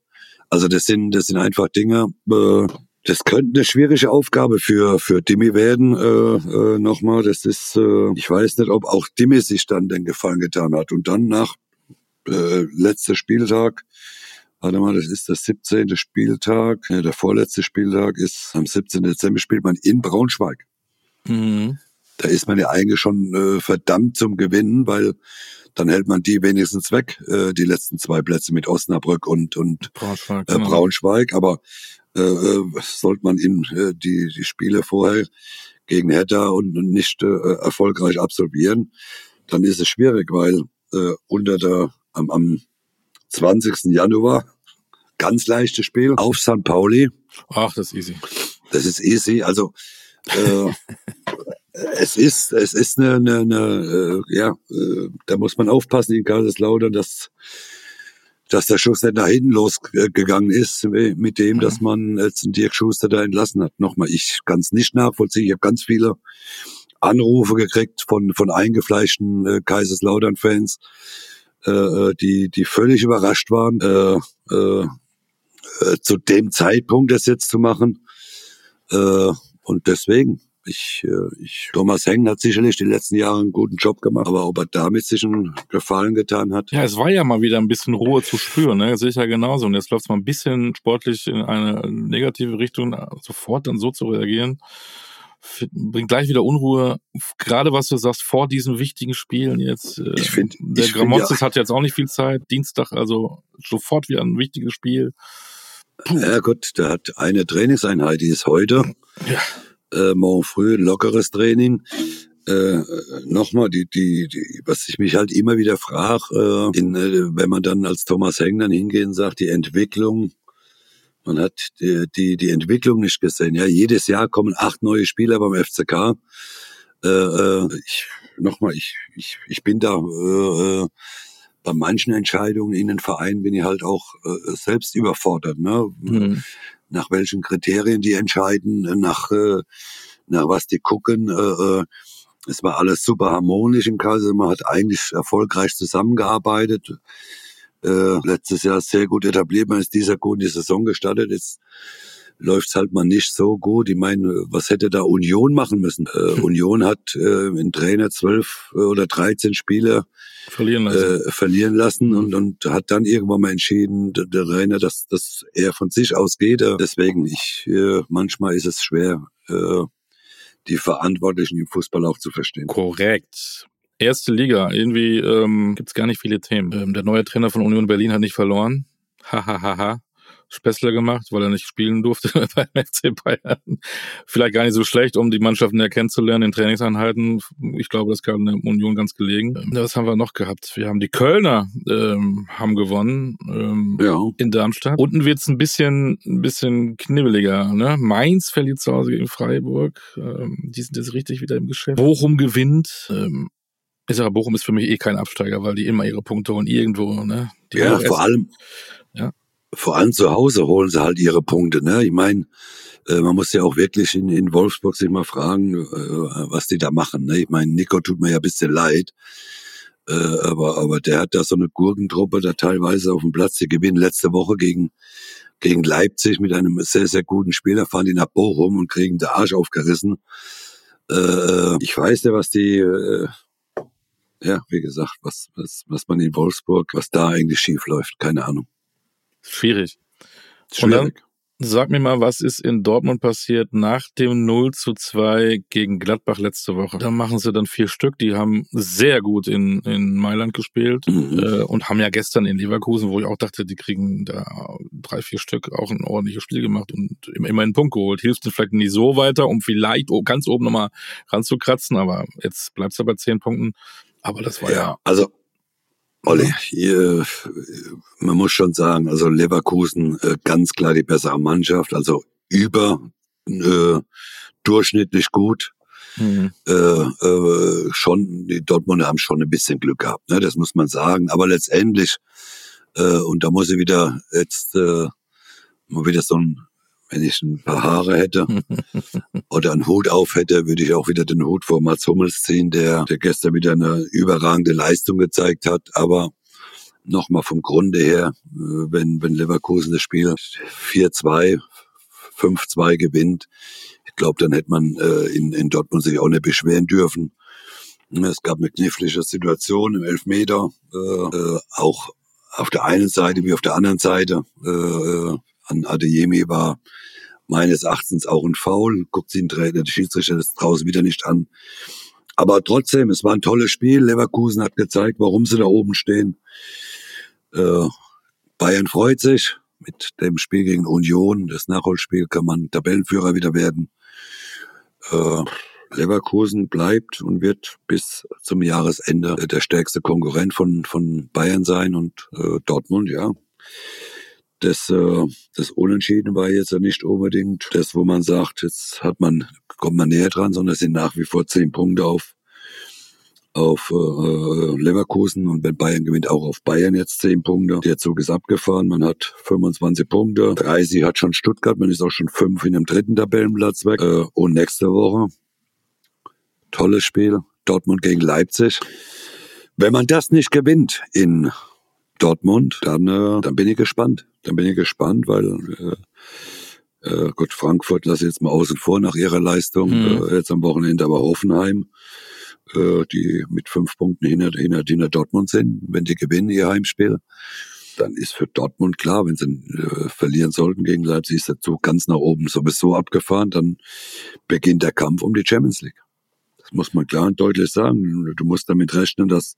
Also das sind, das sind einfach Dinge, äh, das könnte eine schwierige Aufgabe für für Dimi werden. Äh, äh, Nochmal, das ist, äh, ich weiß nicht, ob auch Dimi sich dann den Gefallen getan hat. Und dann nach äh, letzter Spieltag Warte mal, das ist der 17. Spieltag. Ja, der vorletzte Spieltag ist am 17. Dezember spielt man in Braunschweig. Mhm. Da ist man ja eigentlich schon äh, verdammt zum Gewinnen, weil dann hält man die wenigstens weg, äh, die letzten zwei Plätze mit Osnabrück und, und Braunschweig. Äh, genau. Braunschweig. Aber äh, äh, sollte man in äh, die, die Spiele vorher gegen Hertha und nicht äh, erfolgreich absolvieren, dann ist es schwierig, weil äh, unter der am, am 20. Januar ganz leichtes Spiel auf St. Pauli. Ach, das ist easy. Das ist easy. Also äh, es ist es ist eine, eine, eine äh, ja, äh, da muss man aufpassen in Kaiserslautern, dass dass der Schuss nicht nach hinten losgegangen ist mit dem, mhm. dass man jetzt einen Dirk Schuster da entlassen hat. Nochmal, ich kann es nicht nachvollziehen. Ich habe ganz viele Anrufe gekriegt von, von eingefleischten äh, Kaiserslautern-Fans, äh, äh die, die völlig überrascht waren, äh, äh, äh, zu dem Zeitpunkt das jetzt zu machen. Äh, und deswegen, ich, äh, ich, Thomas Hengen hat sicherlich die letzten Jahre einen guten Job gemacht, aber ob er damit sich einen Gefallen getan hat. Ja, es war ja mal wieder ein bisschen Ruhe zu spüren, ne? Ja genauso. Und jetzt läuft es mal ein bisschen sportlich in eine negative Richtung, sofort dann so zu reagieren bringt gleich wieder Unruhe. Gerade was du sagst, vor diesen wichtigen Spielen jetzt. Äh, ich finde, der Gramotzes ja. hat jetzt auch nicht viel Zeit. Dienstag also sofort wieder ein wichtiges Spiel. Puh. Ja gut, der hat eine Trainingseinheit, die ist heute. Ja äh, morgen früh lockeres Training. Äh, nochmal, die, die, die, was ich mich halt immer wieder frage, äh, in, äh, wenn man dann als Thomas Heng dann hingehen sagt, die Entwicklung, man hat die, die, die Entwicklung nicht gesehen. Ja, jedes Jahr kommen acht neue Spieler beim FCK. Äh, äh, ich, nochmal, ich, ich, ich bin da äh, äh, bei manchen Entscheidungen in den Vereinen bin ich halt auch äh, selbst überfordert. Ne? Mhm nach welchen Kriterien die entscheiden, nach, äh, nach was die gucken. Äh, äh, es war alles super harmonisch im Kaiser. Man hat eigentlich erfolgreich zusammengearbeitet. Äh, letztes Jahr sehr gut etabliert. Man ist dieser guten Saison gestartet. Jetzt läuft's halt mal nicht so gut. Ich meine, was hätte da Union machen müssen? Äh, Union hat äh, in Trainer zwölf äh, oder dreizehn Spiele verlieren lassen, äh, verlieren lassen und, und hat dann irgendwann mal entschieden, der, der Trainer, dass, dass er von sich ausgeht. Deswegen, ich äh, manchmal ist es schwer, äh, die Verantwortlichen im Fußball auch zu verstehen. Korrekt. Erste Liga, irgendwie ähm, gibt gar nicht viele Themen. Ähm, der neue Trainer von Union Berlin hat nicht verloren. Hahaha. Ha, ha, ha. Spessler gemacht, weil er nicht spielen durfte beim FC Bayern. Vielleicht gar nicht so schlecht, um die Mannschaften näher kennenzulernen in Trainingseinheiten. Ich glaube, das kam der Union ganz gelegen. Was haben wir noch gehabt? Wir haben die Kölner ähm, haben gewonnen ähm, ja. in Darmstadt. Unten wird's ein bisschen ein bisschen knibbeliger. Ne? Mainz verliert zu Hause gegen Freiburg. Ähm, die sind jetzt richtig wieder im Geschäft. Bochum gewinnt. Ähm, ich sage, Bochum ist für mich eh kein Absteiger, weil die immer ihre Punkte holen irgendwo. Ne? Die ja, vor allem. Ja vor allem zu Hause holen sie halt ihre Punkte. Ne? Ich meine, äh, man muss ja auch wirklich in, in Wolfsburg sich mal fragen, äh, was die da machen. Ne? Ich meine, Nico tut mir ja ein bisschen leid. Äh, aber, aber der hat da so eine Gurkentruppe da teilweise auf dem Platz. Die gewinnen letzte Woche gegen, gegen Leipzig mit einem sehr, sehr guten Spieler, fahren die nach Bochum und kriegen den Arsch aufgerissen. Äh, ich weiß ja, was die, ja, wie gesagt, was, was, was man in Wolfsburg, was da eigentlich schief läuft, keine Ahnung. Schwierig. Schwierig. Sag mir mal, was ist in Dortmund passiert nach dem 0 zu 2 gegen Gladbach letzte Woche? Da machen sie dann vier Stück. Die haben sehr gut in, in Mailand gespielt mhm. äh, und haben ja gestern in Leverkusen, wo ich auch dachte, die kriegen da drei, vier Stück auch ein ordentliches Spiel gemacht und immer einen Punkt geholt. Hilft es vielleicht nicht so weiter, um vielleicht ganz oben nochmal ranzukratzen, aber jetzt bleibt es ja bei zehn Punkten. Aber das war ja, ja also Olli, hier, man muss schon sagen, also Leverkusen äh, ganz klar die bessere Mannschaft, also über äh, durchschnittlich gut. Mhm. Äh, äh, schon, die Dortmunder haben schon ein bisschen Glück gehabt, ne? das muss man sagen. Aber letztendlich, äh, und da muss ich wieder jetzt äh, mal wieder so ein wenn ich ein paar Haare hätte oder einen Hut auf hätte, würde ich auch wieder den Hut vor Mats Hummels ziehen, der, der gestern wieder eine überragende Leistung gezeigt hat. Aber nochmal vom Grunde her, äh, wenn, wenn Leverkusen das Spiel 4-2, 5-2 gewinnt, ich glaube, dann hätte man äh, in, in Dortmund sich auch nicht beschweren dürfen. Es gab eine knifflige Situation im Elfmeter, äh, äh, auch auf der einen Seite wie auf der anderen Seite. Äh, äh an Adeyemi war meines Erachtens auch ein Foul. Guckt sich der Schiedsrichter das draußen wieder nicht an. Aber trotzdem, es war ein tolles Spiel. Leverkusen hat gezeigt, warum sie da oben stehen. Äh, Bayern freut sich. Mit dem Spiel gegen Union, das Nachholspiel, kann man Tabellenführer wieder werden. Äh, Leverkusen bleibt und wird bis zum Jahresende der stärkste Konkurrent von, von Bayern sein und äh, Dortmund, ja. Das, äh, das Unentschieden war jetzt ja nicht unbedingt das, wo man sagt, jetzt hat man, kommt man näher dran, sondern es sind nach wie vor zehn Punkte auf, auf äh, Leverkusen und wenn Bayern gewinnt, auch auf Bayern jetzt zehn Punkte. Der Zug ist abgefahren, man hat 25 Punkte, 30 hat schon Stuttgart, man ist auch schon fünf in dem dritten Tabellenplatz weg. Äh, und nächste Woche tolles Spiel. Dortmund gegen Leipzig. Wenn man das nicht gewinnt in Dortmund, dann, äh, dann bin ich gespannt. Dann bin ich gespannt, weil äh, äh, gut, Frankfurt lasse ich jetzt mal außen vor nach ihrer Leistung. Mhm. Äh, jetzt am Wochenende aber Hoffenheim, äh, die mit fünf Punkten hinter, hinter, hinter Dortmund sind. Wenn die gewinnen ihr Heimspiel, dann ist für Dortmund klar, wenn sie äh, verlieren sollten gegen Leipzig, ist der Zug ganz nach oben sowieso abgefahren. Dann beginnt der Kampf um die Champions League muss man klar und deutlich sagen. Du musst damit rechnen, dass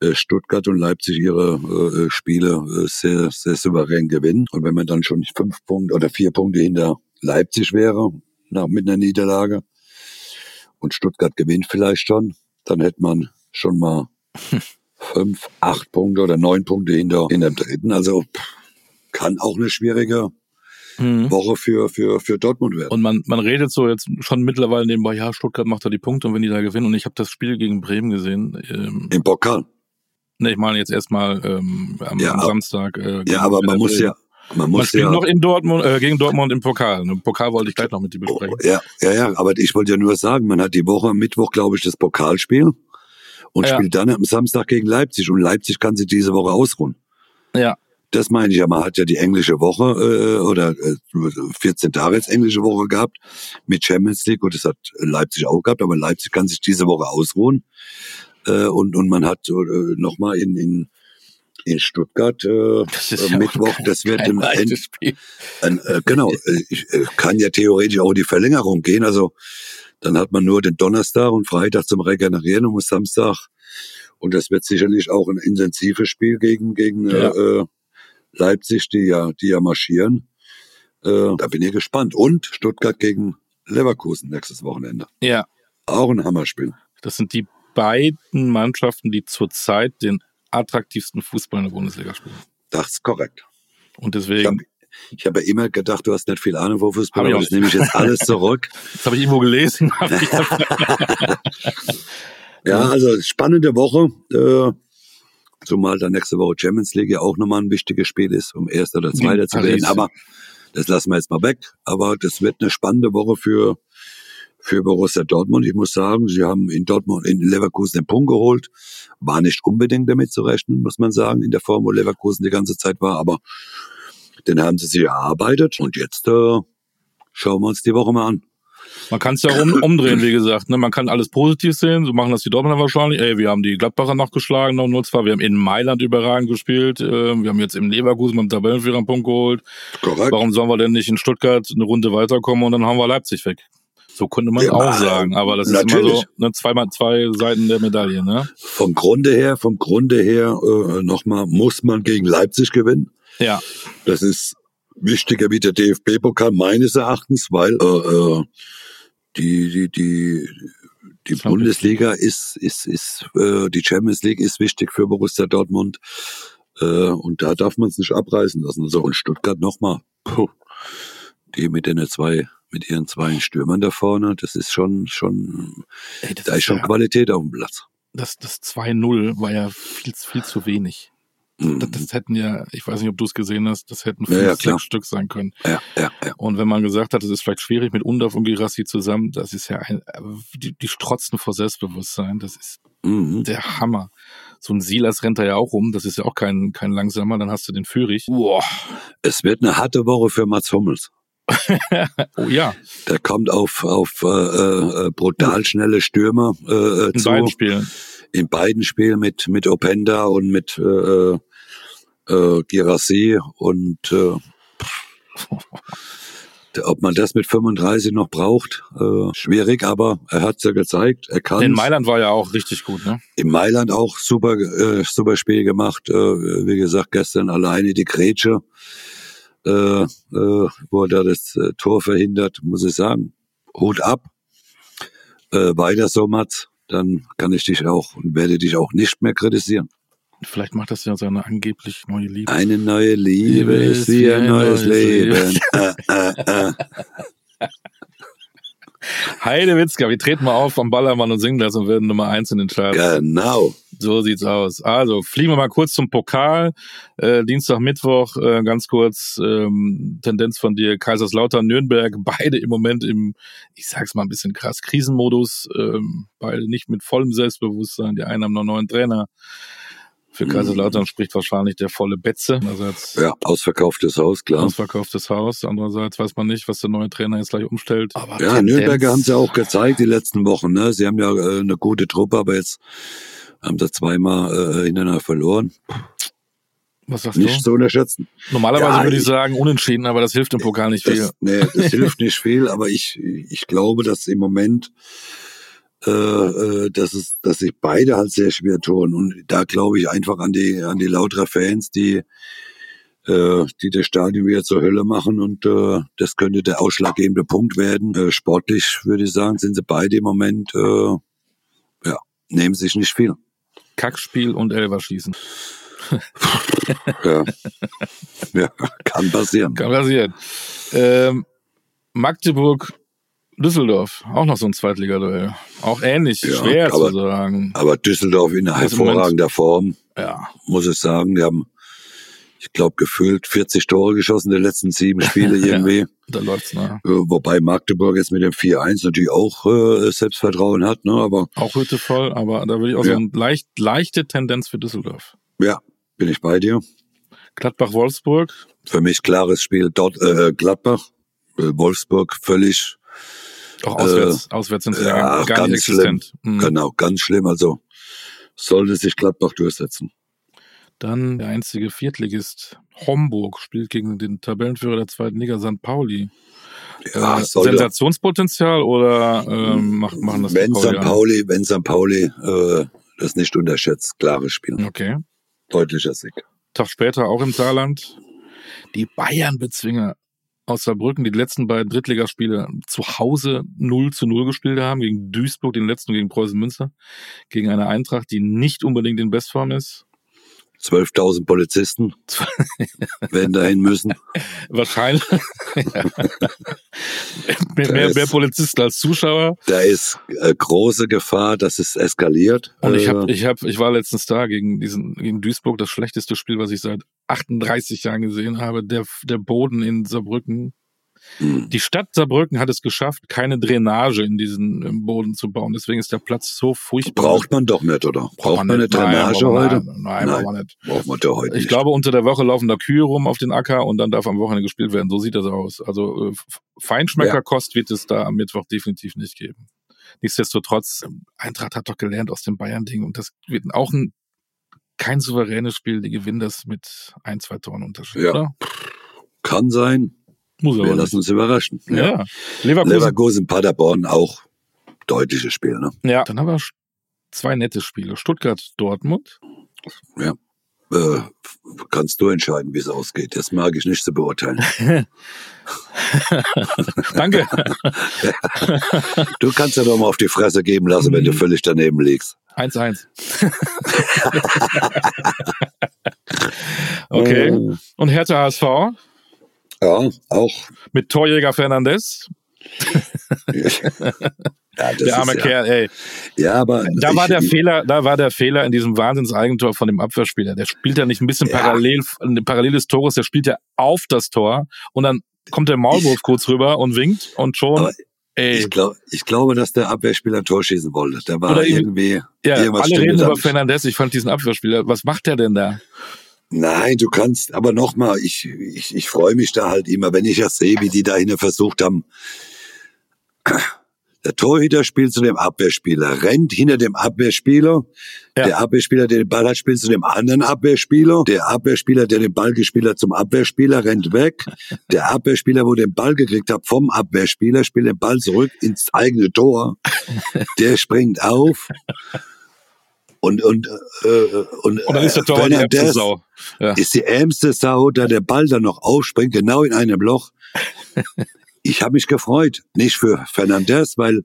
äh, Stuttgart und Leipzig ihre äh, Spiele äh, sehr, sehr souverän gewinnen. Und wenn man dann schon fünf Punkte oder vier Punkte hinter Leipzig wäre, nach, mit einer Niederlage, und Stuttgart gewinnt vielleicht schon, dann hätte man schon mal fünf, acht Punkte oder neun Punkte hinter, hinter dem dritten. Also kann auch eine schwierige mhm. Woche für, für, für Dortmund werden. Und man, man redet so jetzt schon mittlerweile nebenbei, ja, Stuttgart macht da die Punkte und wenn die da gewinnen. Und ich habe das Spiel gegen Bremen gesehen. Ähm, Im Pokal. Ne, ich meine jetzt erstmal ähm, am, ja, am Samstag. Äh, ja, aber man muss ja, man muss man ja noch in Dortmund äh, gegen Dortmund im Pokal. Im Pokal wollte ich gleich noch mit dir besprechen. Ja, ja, ja. Aber ich wollte ja nur sagen, man hat die Woche am Mittwoch, glaube ich, das Pokalspiel und ja. spielt dann am Samstag gegen Leipzig und Leipzig kann sich diese Woche ausruhen. Ja. Das meine ich ja, man hat ja die englische Woche äh, oder äh, 14 Tage jetzt englische Woche gehabt mit Champions League und das hat Leipzig auch gehabt, aber Leipzig kann sich diese Woche ausruhen äh, und und man hat äh, noch mal in, in in Stuttgart äh, ja Mittwoch, das wird ein, ein äh, genau, äh, ich, äh, kann ja theoretisch auch die Verlängerung gehen, also dann hat man nur den Donnerstag und Freitag zum Regenerieren und muss Samstag und das wird sicherlich auch ein intensives Spiel gegen gegen ja. äh, Leipzig, die ja, die ja marschieren. Äh, da bin ich gespannt. Und Stuttgart gegen Leverkusen nächstes Wochenende. Ja. Auch ein Hammerspiel. Das sind die beiden Mannschaften, die zurzeit den attraktivsten Fußball in der Bundesliga spielen. Das ist korrekt. Und deswegen. Ich habe hab ja immer gedacht, du hast nicht viel Ahnung von Fußball, aber das nehme ich jetzt alles zurück. Das habe ich irgendwo gelesen. ja, also spannende Woche. Zumal dann nächste Woche Champions League ja auch nochmal ein wichtiges Spiel ist, um Erster oder Zweiter zu werden. Aber das lassen wir jetzt mal weg. Aber das wird eine spannende Woche für, für Borussia Dortmund. Ich muss sagen, sie haben in Dortmund, in Leverkusen den Punkt geholt. War nicht unbedingt damit zu rechnen, muss man sagen, in der Form, wo Leverkusen die ganze Zeit war. Aber den haben sie sich erarbeitet. Und jetzt äh, schauen wir uns die Woche mal an. Man kann es ja um, umdrehen, wie gesagt. Ne? Man kann alles positiv sehen. So machen das die Dortmunder wahrscheinlich. Ey, wir haben die Gladbacher noch geschlagen, noch 0 Wir haben in Mailand überragend gespielt. Äh, wir haben jetzt im Leverkusen beim Tabellenführer einen Punkt geholt. Korrekt. Warum sollen wir denn nicht in Stuttgart eine Runde weiterkommen und dann haben wir Leipzig weg? So könnte man ja, auch sagen. Aber das natürlich. ist immer so ne, zweimal zwei Seiten der Medaille. Ne? Vom Grunde her, vom Grunde her äh, nochmal, muss man gegen Leipzig gewinnen. Ja. Das ist wichtiger wie der DFB-Pokal meines Erachtens, weil äh, äh, die, die, die, die Bundesliga ist, ist, ist, äh, die Champions League ist wichtig für Borussia Dortmund. Äh, und da darf man es nicht abreißen lassen. Also und Stuttgart nochmal. Die mit den zwei, mit ihren zwei Stürmern da vorne, das ist schon, schon, Ey, da ist schon ja, Qualität auf dem Platz. Das, das 2-0 war ja viel, viel zu wenig. Mhm. Das, das, hätten ja, ich weiß nicht, ob du es gesehen hast, das hätten fünf, ja, ja, sechs Stück sein können. Ja, ja, ja. Und wenn man gesagt hat, es ist vielleicht schwierig mit Undorf und Girassi zusammen, das ist ja ein, die, die strotzen vor Selbstbewusstsein, das ist mhm. der Hammer. So ein Silas rennt da ja auch um, das ist ja auch kein, kein langsamer, dann hast du den Führig. Boah. Es wird eine harte Woche für Mats Hummels. oh ja. Der kommt auf, auf äh, äh, brutal schnelle Stürmer äh, In zu. beiden Spielen in beiden Spielen mit, mit Openda und mit, äh, äh, Girassi und äh, ob man das mit 35 noch braucht, äh, schwierig, aber er hat's ja gezeigt, er kann. In Mailand war ja auch richtig gut, ne? In Mailand auch super, äh, super Spiel gemacht. Äh, wie gesagt, gestern alleine die Grätsche, äh, äh, wo er da das äh, Tor verhindert, muss ich sagen. Hut ab. Äh, weiter so, Mats. Dann kann ich dich auch und werde dich auch nicht mehr kritisieren. Vielleicht macht das ja seine angeblich neue Liebe. Eine neue Liebe ist wie ein neues Leben. äh, äh, äh. Heide Witzka, wir treten mal auf vom Ballermann und singen das und werden Nummer eins in den Charts. Genau. So sieht's aus. Also fliegen wir mal kurz zum Pokal. Äh, Dienstag, Mittwoch, äh, ganz kurz ähm, Tendenz von dir. Kaiserslautern, Nürnberg, beide im Moment im, ich sag's mal ein bisschen krass, Krisenmodus. Ähm, beide nicht mit vollem Selbstbewusstsein. Die einen haben noch einen neuen Trainer. Für Kaiserslautern spricht wahrscheinlich der volle Betze. Einerseits Ja, ausverkauftes Haus, klar. ausverkauftes Haus. Andererseits weiß man nicht, was der neue Trainer jetzt gleich umstellt. Aber Ja, Tendenz- Nürnberger haben sie auch gezeigt die letzten Wochen. Ne? Sie haben ja äh, eine gute Truppe, aber jetzt haben sie zweimal äh, hintereinander verloren. Was sagst Nicht du? zu unterschätzen. Normalerweise Ja, würde ich ich- sagen unentschieden, aber das hilft im Pokal nicht viel. Das, nee, das hilft nicht viel, aber ich, ich glaube, dass im Moment, äh, äh, dass es, dass sich beide halt sehr schwer tun. Und da glaube ich einfach an die, an die lauterer Fans, die, äh, die das Stadion wieder zur Hölle machen und äh, das könnte der ausschlaggebende Punkt werden. Äh, sportlich würde ich sagen, sind sie beide im Moment, äh, ja, nehmen sich nicht viel. Kackspiel und Elverschießen. Ja, ja kann passieren. Kann passieren. Ähm, Magdeburg, Düsseldorf, auch noch so ein Zweitligaduell. Auch ähnlich, Ja, schwer aber- zu sagen. Aber Düsseldorf in Also Moment- hervorragender Form. Ja, muss ich sagen. Die haben, ich glaube, gefühlt 40 Tore geschossen in den letzten sieben Spiele Ja. irgendwie. da läuft's nach. Äh, Wobei Magdeburg jetzt mit dem 4-1 natürlich auch äh, Selbstvertrauen hat, ne? Aber Auch Hütte voll, aber da würde ich auch so Ja. eine leicht, leichte Tendenz für Düsseldorf. ja, bin ich bei dir. Gladbach-Wolfsburg, Für mich klares Spiel dort äh, Gladbach. Äh, Wolfsburg völlig, auch auswärts, auswärts sind sie ja, ja, gar ganz nicht existent. Mhm. genau, ganz schlimm. Also sollte sich Gladbach durchsetzen. Dann der einzige Viertligist, Homburg, spielt gegen den Tabellenführer der zweiten Liga, St. Pauli. Ja, äh, Sensationspotenzial oder ähm, macht, machen das Wenn St. Pauli, wenn St. Pauli äh, das nicht unterschätzt, klares Spiel. Okay. Deutlicher Sieg. Tag später auch im Saarland. Die Bayern-Bezwinger aus Saarbrücken, die, die letzten beiden Drittligaspiele zu Hause 0 zu 0 gespielt haben, gegen Duisburg, den letzten gegen Preußen Münster, gegen eine Eintracht, die nicht unbedingt in Bestform ist. 12.000 Polizisten werden dahin müssen. Wahrscheinlich. mehr, mehr, mehr Polizisten als Zuschauer. Da ist äh, große Gefahr, dass es eskaliert. Und ich Äh, hab, ich hab, ich war letztens da gegen diesen, gegen Duisburg, das schlechteste Spiel, was ich seit 38 Jahren gesehen habe. Der, der Boden in Saarbrücken. Hm. Die Stadt Saarbrücken hat es geschafft, keine Drainage in diesen Boden zu bauen. Deswegen ist der Platz so furchtbar. Braucht man doch nicht, oder? Braucht man eine nicht. Drainage nein, heute? Nein, nein, braucht man nicht. Braucht man doch heute Ich nicht. glaube, unter der Woche laufen da Kühe rum auf den Acker und dann darf am Wochenende gespielt werden. So sieht das aus. Also äh, Feinschmeckerkost wird es da am Mittwoch definitiv nicht geben. Nichtsdestotrotz, Eintracht hat doch gelernt aus dem Bayern-Ding und das wird auch ein kein souveränes Spiel. Die gewinnen das mit ein, zwei Toren Unterschied, Ja. oder? Kann sein. Muss Wir aber lassen nicht. uns überraschen. Ja. Leverkusen. Leverkusen, Paderborn auch deutliches Spiel. Ne? Ja. Dann haben wir zwei nette Spiele. Stuttgart, Dortmund. Äh, kannst du entscheiden, wie es ausgeht. Das mag ich nicht zu beurteilen. Danke. Du kannst ja doch mal auf die Fresse geben lassen, wenn du Mhm. völlig daneben liegst. 1-1. okay. Oh. Und Hertha HSV Ja, auch. mit Torjäger Fernandes. Ja, das Der arme ist ja, Kerl, ey. Ja, aber Da ich, war der Fehler, da war der Fehler in diesem Wahnsinns-Eigentor von dem Abwehrspieler. Der spielt ja nicht ein bisschen Ja. parallel, ein Parallel des Tores, der spielt ja auf das Tor und dann kommt der Maulwurf kurz rüber und winkt und schon, Aber ey. Ich, glaub, ich glaube, dass der Abwehrspieler ein Tor schießen wollte. Der war Oder irgendwie-. Ja, alle reden über. Fernandes. Ich fand diesen Abwehrspieler. Was macht der denn da? Nein, du kannst, aber nochmal, ich, ich, ich freue mich da halt immer, wenn ich das sehe, wie die da hinten versucht haben. Der Torhüter spielt zu dem Abwehrspieler, rennt hinter dem Abwehrspieler. Ja. Der Abwehrspieler, der den Ball hat, spielt zu dem anderen Abwehrspieler. Der Abwehrspieler, der den Ball gespielt hat, zum Abwehrspieler, rennt weg. Der Abwehrspieler, wo den Ball gekriegt hat, vom Abwehrspieler, spielt den Ball zurück ins eigene Tor. Der springt auf. Und, und, äh, und, und dann ist der Tor die ärmste Sau. Ja. Ist die ärmste Sau, da der Ball dann noch aufspringt, genau in einem Loch ich habe mich gefreut. Nicht für Fernandez, weil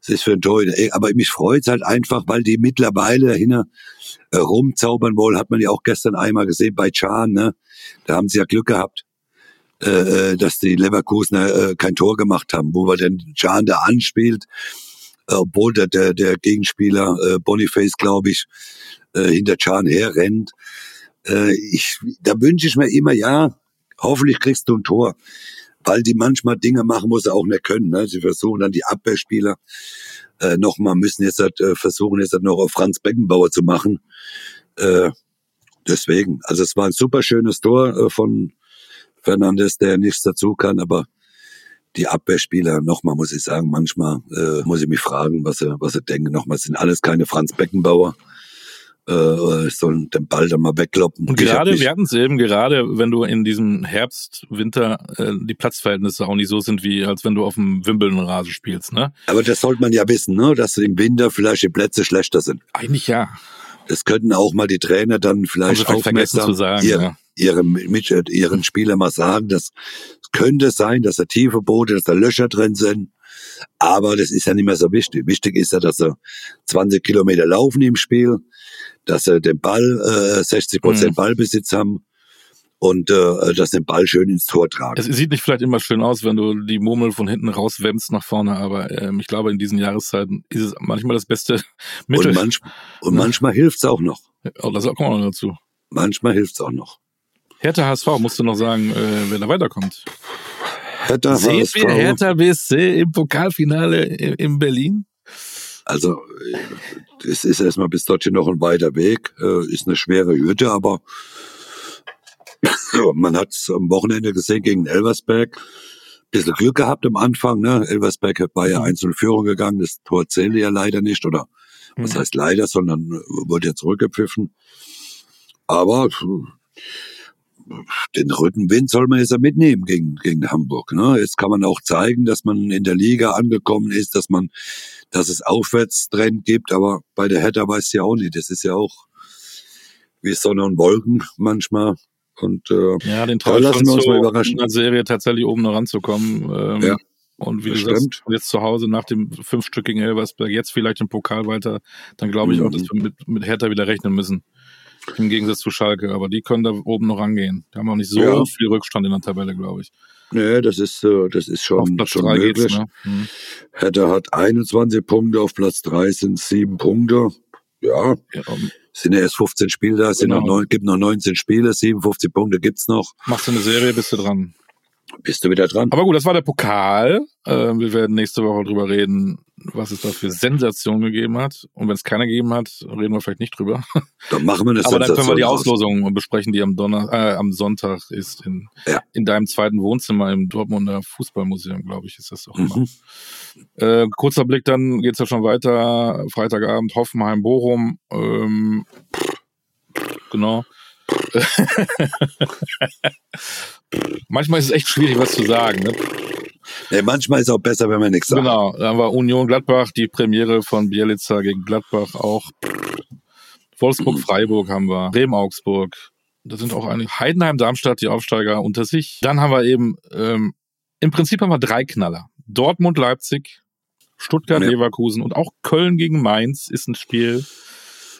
es ist für ein Torhüter, aber mich freut es halt einfach, weil die mittlerweile dahinter äh, rumzaubern wollen. Hat man ja auch gestern einmal gesehen bei Chan, ne? Da haben sie ja Glück gehabt, äh, äh dass die Leverkusener äh, kein Tor gemacht haben, wo wir den Chan da anspielt, obwohl der, der, der Gegenspieler äh, Boniface, glaube ich, äh, hinter Chan herrennt. Äh, ich, da wünsche ich mir immer, ja, hoffentlich kriegst du ein Tor weil die manchmal Dinge machen, wo sie auch nicht können. Ne? Sie versuchen dann die Abwehrspieler äh, nochmal, müssen jetzt halt, äh, versuchen jetzt halt noch auf Franz Beckenbauer zu machen. Äh, deswegen, also es war ein super schönes Tor äh, von Fernandes, der nichts dazu kann, aber die Abwehrspieler, nochmal muss ich sagen, manchmal äh, muss ich mich fragen, was sie, was sie denken. Nochmal, sind alles keine Franz Beckenbauer äh, sollen den Ball dann mal wegkloppen. Und gerade, wir hatten es eben gerade, wenn du in diesem Herbst, Winter äh, die Platzverhältnisse auch nicht so sind, wie als wenn du auf dem Wimbledon-Rasen spielst, ne? Aber das sollte man ja wissen, ne? dass im Winter vielleicht die Plätze schlechter sind. Eigentlich ja. Das könnten auch mal die Trainer dann vielleicht, vielleicht vergessen zu sagen, ihre, ja. Ihre, mit, ihren Spielern mal sagen, dass es könnte sein, dass da tiefe Boote, dass da Löcher drin sind. Aber das ist ja nicht mehr so wichtig. Wichtig ist ja, dass sie 20 Kilometer laufen im Spiel, dass sie den Ball, äh, 60 Prozent mhm. Ballbesitz haben und äh, dass den Ball schön ins Tor tragen. Es sieht nicht vielleicht immer schön aus, wenn du die Murmel von hinten rauswemmst nach vorne, aber ähm, ich glaube, in diesen Jahreszeiten ist es manchmal das beste Mittel. Und, manch, und manchmal hilft's auch noch. Oh, das kommt auch noch dazu. Manchmal hilft's auch noch. Hertha HSV, musst du noch sagen, äh, wer da weiterkommt. Hertha Sehen HSV. wir Hertha BSC im Pokalfinale in Berlin? Also es ist erstmal bis dorthin noch ein weiter Weg, äh, ist eine schwere Hürde, aber man hat es am Wochenende gesehen gegen Elversberg. Bisschen Glück gehabt am Anfang, ne? Elversberg war ja mhm. einzelne Führung gegangen, das Tor zählte ja leider nicht, oder was mhm. heißt leider, sondern wurde ja zurückgepfiffen. Aber den Rückenwind soll man jetzt ja mitnehmen gegen, gegen Hamburg. Ne? Jetzt kann man auch zeigen, dass man in der Liga angekommen ist, dass man, dass es Aufwärtstrend gibt, aber bei der Hertha weiß ich ja auch nicht. Das ist ja auch wie Sonne und Wolken manchmal. Und äh, ja, den Traum lassen wir uns mal überraschen. In der Serie tatsächlich oben noch ranzukommen. Ähm, ja. Und wie du sagst, jetzt zu Hause nach dem fünfstöckigen Elversberg, jetzt vielleicht im Pokal weiter, dann glaube ich mhm. auch, dass wir mit, mit Hertha wieder rechnen müssen. Im Gegensatz zu Schalke, aber die können da oben noch rangehen. Die haben auch nicht so ja. viel Rückstand in der Tabelle, glaube ich. Nee, das ist, äh, das ist schon, auf Platz schon möglich. Geht's, ne? mhm. Hertha hat 21 Punkte, auf Platz 3 sind 7 Punkte. Ja, ja sind ja erst 15 Spiele da, sind genau. noch neun, gibt noch 19 Spiele, 57 Punkte gibt's noch. Machst du eine Serie, bist du dran. Bist du wieder dran. Aber gut, das war der Pokal. Äh, wir werden nächste Woche drüber reden, was es da für Sensationen gegeben hat. Und wenn es keine gegeben hat, reden wir vielleicht nicht drüber. Dann machen wir eine Aber dann können wir die Auslosung besprechen, die am, Donner äh, am Sonntag ist in, ja. in deinem zweiten Wohnzimmer im Dortmunder Fußballmuseum, glaube ich, ist das auch immer. Mhm. Äh, kurzer Blick, dann geht's ja schon weiter. Freitagabend Hoffenheim, Bochum. Ähm, genau. manchmal ist es echt schwierig, was zu sagen. Ne? Nee, manchmal ist es auch besser, wenn man nichts sagt. Genau, da haben wir Union Gladbach, die Premiere von Bielitzer gegen Gladbach auch. Wolfsburg-Freiburg haben wir, Bremen-Augsburg. Da sind auch einige. Heidenheim-Darmstadt, die Aufsteiger unter sich. Dann haben wir eben, ähm, im Prinzip haben wir drei Knaller. Dortmund-Leipzig, Stuttgart-Leverkusen ja. und auch Köln gegen Mainz ist ein Spiel.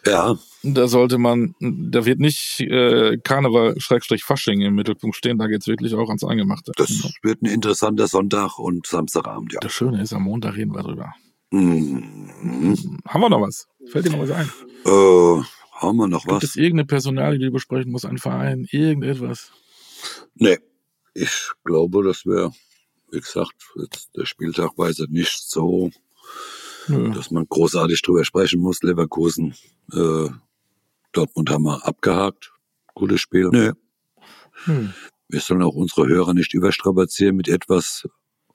Ja. Da sollte man, da wird nicht äh, Karneval Schrägstrich Fasching im Mittelpunkt stehen, da geht's wirklich auch ans Eingemachte. Das wird ein interessanter Sonntag und Samstagabend, ja. Das Schöne ist, am Montag reden wir drüber. Mhm. Haben wir noch was? Fällt dir noch was ein? Äh, haben wir noch Gibt was? Gibt es irgendeine Personalie, die du besprechen musst, ein Verein, irgendetwas? Nee, ich glaube, das wäre, wie gesagt, der Spieltag weiß nicht so Nö. dass man großartig drüber sprechen muss. Leverkusen, äh, Dortmund haben wir abgehakt. Gutes Spiel. Nö. Hm. Wir sollen auch unsere Hörer nicht überstrapazieren mit etwas,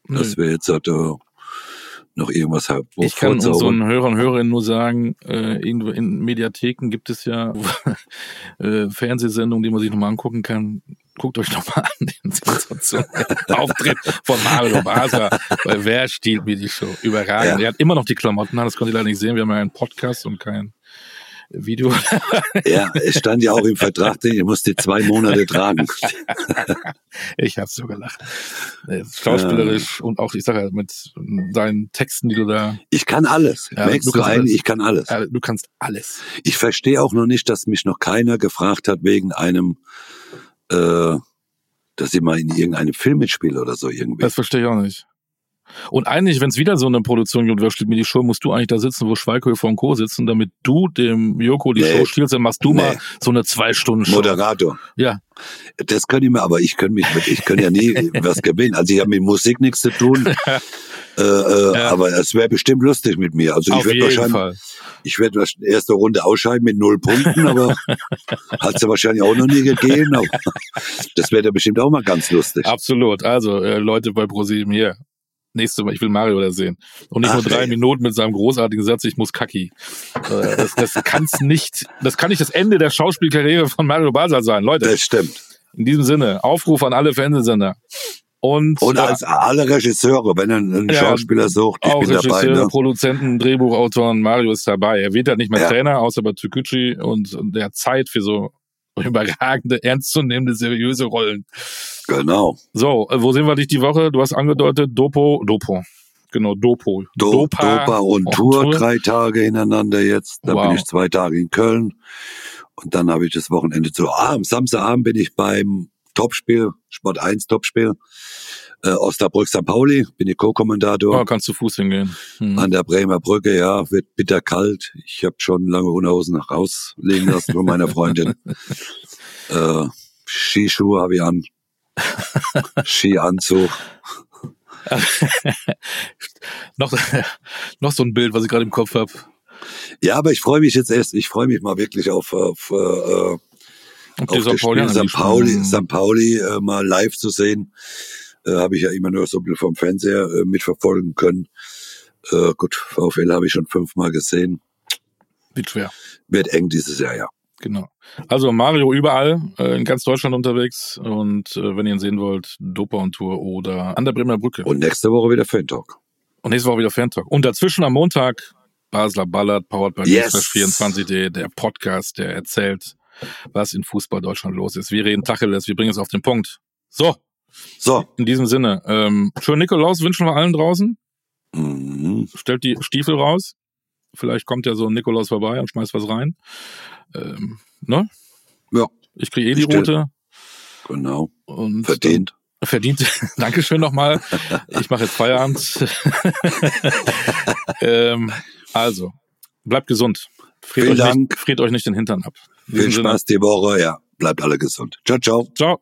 Nö. dass wir jetzt halt, äh, noch irgendwas habt. Ich kann unseren Hörern und Hörerinnen nur sagen, äh, irgendwo in Mediatheken gibt es ja äh, Fernsehsendungen, die man sich nochmal angucken kann. Guckt euch nochmal an den Auftritt von Mario Basa, weil wer stiehlt mir die Show? Überragend. Ja. Er hat immer noch die Klamotten an, das konnte ich leider nicht sehen. Wir haben ja einen Podcast und kein Video. Ja, es stand ja auch im Vertrag, ich musste zwei Monate tragen. ich habe so gelacht. Äh, schauspielerisch ähm, und auch, ich sage ja, mit deinen Texten, die du da. Ich kann alles. Ja, Merkst du, ein, ich kann alles. Ja, du kannst alles. Ich verstehe auch noch nicht, dass mich noch keiner gefragt hat wegen einem, äh, dass ich mal in irgendeinem Film mitspiele oder so irgendwie. Das verstehe ich auch nicht. Und eigentlich, wenn es wieder so eine Produktion gibt, wer steht mir die Show, musst du eigentlich da sitzen, wo Schweighöfer und Co. sitzen, damit du dem Joko die nee. Show stiehlst, dann machst du nee. mal so eine zwei Stunden Show. Moderator. Ja. Das könnte ich mir, aber ich könnte mich, ich könnte ja nie was gewinnen. Also ich habe mit Musik nichts zu tun. äh, äh, ja. Aber es wäre bestimmt lustig mit mir. Also ich werde wahrscheinlich, Fall. ich werde erste Runde ausscheiden mit null Punkten, aber hat es ja wahrscheinlich auch noch nie gegeben. Aber das wäre bestimmt auch mal ganz lustig. Absolut. Also äh, Leute bei ProSieben hier, nächste Mal, ich will Mario da sehen. Und nicht Ach, nur drei ey. Minuten mit seinem großartigen Satz, ich muss kacki. Äh, das, das kann's nicht, das kann nicht das Ende der Schauspielkarriere von Mario Basel sein, Leute. Das stimmt. In diesem Sinne, Aufruf an alle Fernsehsender. Und, und als äh, alle Regisseure, wenn er einen ja, Schauspieler sucht, ich bin Regisseure, dabei. Ne? Produzenten, Drehbuchautoren, Mario ist dabei. Er wird ja nicht mehr ja. Trainer, außer bei Tsukuchi und der hat Zeit für so überragende, ernstzunehmende, seriöse Rollen. Genau. So, äh, wo sehen wir dich die Woche? Du hast angedeutet, Dopo, Dopo. Genau, Dopo. Do, Dopa, Dopa und, und Tour, Tour, drei Tage hintereinander jetzt. Dann wow. bin ich zwei Tage in Köln. Und dann habe ich das Wochenende zu. Ah, am Samstagabend bin ich beim Topspiel, Sport 1 Topspiel äh, Osnabrück St. Pauli, bin ich Co-Kommentator. Oh, kannst du Fuß hingehen. Hm. An der Bremer Brücke, ja, wird bitter kalt. Ich habe schon lange Unterhosen rauslegen lassen von meiner Freundin. äh, Skischuhe habe ich an. Skianzug. noch, noch so ein Bild, was ich gerade im Kopf habe. Ja, aber ich freue mich jetzt erst, ich freue mich mal wirklich auf, auf, äh, auf, auf St. Pauli, St. Pauli, St. Pauli äh, mal live zu sehen äh, habe ich ja immer nur so ein bisschen vom Fernseher äh, mitverfolgen können. Äh, gut, VfL habe ich schon fünfmal gesehen. Wird schwer. Wird eng dieses Jahr, ja. Genau. Also Mario überall, äh, in ganz Deutschland unterwegs. Und äh, wenn ihr ihn sehen wollt, Dopa und Tour oder an der Bremer Brücke. Und nächste Woche wieder Fan Talk. Und nächste Woche wieder Fan Talk. Und dazwischen am Montag Basler Ballard, powered by yes. 24D, der Podcast, der erzählt, was in Fußball Deutschland los ist. Wir reden Tacheles, wir bringen es auf den Punkt. So, so. In diesem Sinne, ähm, schönen Nikolaus wünschen wir allen draußen. Mhm. Stellt die Stiefel raus. Vielleicht kommt ja so ein Nikolaus vorbei und schmeißt was rein. Ähm, ne? Ja. Ich kriege eh die rote. Genau. Und verdient. Dann, verdient. Dankeschön nochmal. Ich mache jetzt Feierabend. ähm, also, bleibt gesund. Friert euch. Nicht, friert euch nicht den Hintern ab. Viel Spaß die Woche, ja. Bleibt alle gesund. Ciao, ciao. Ciao.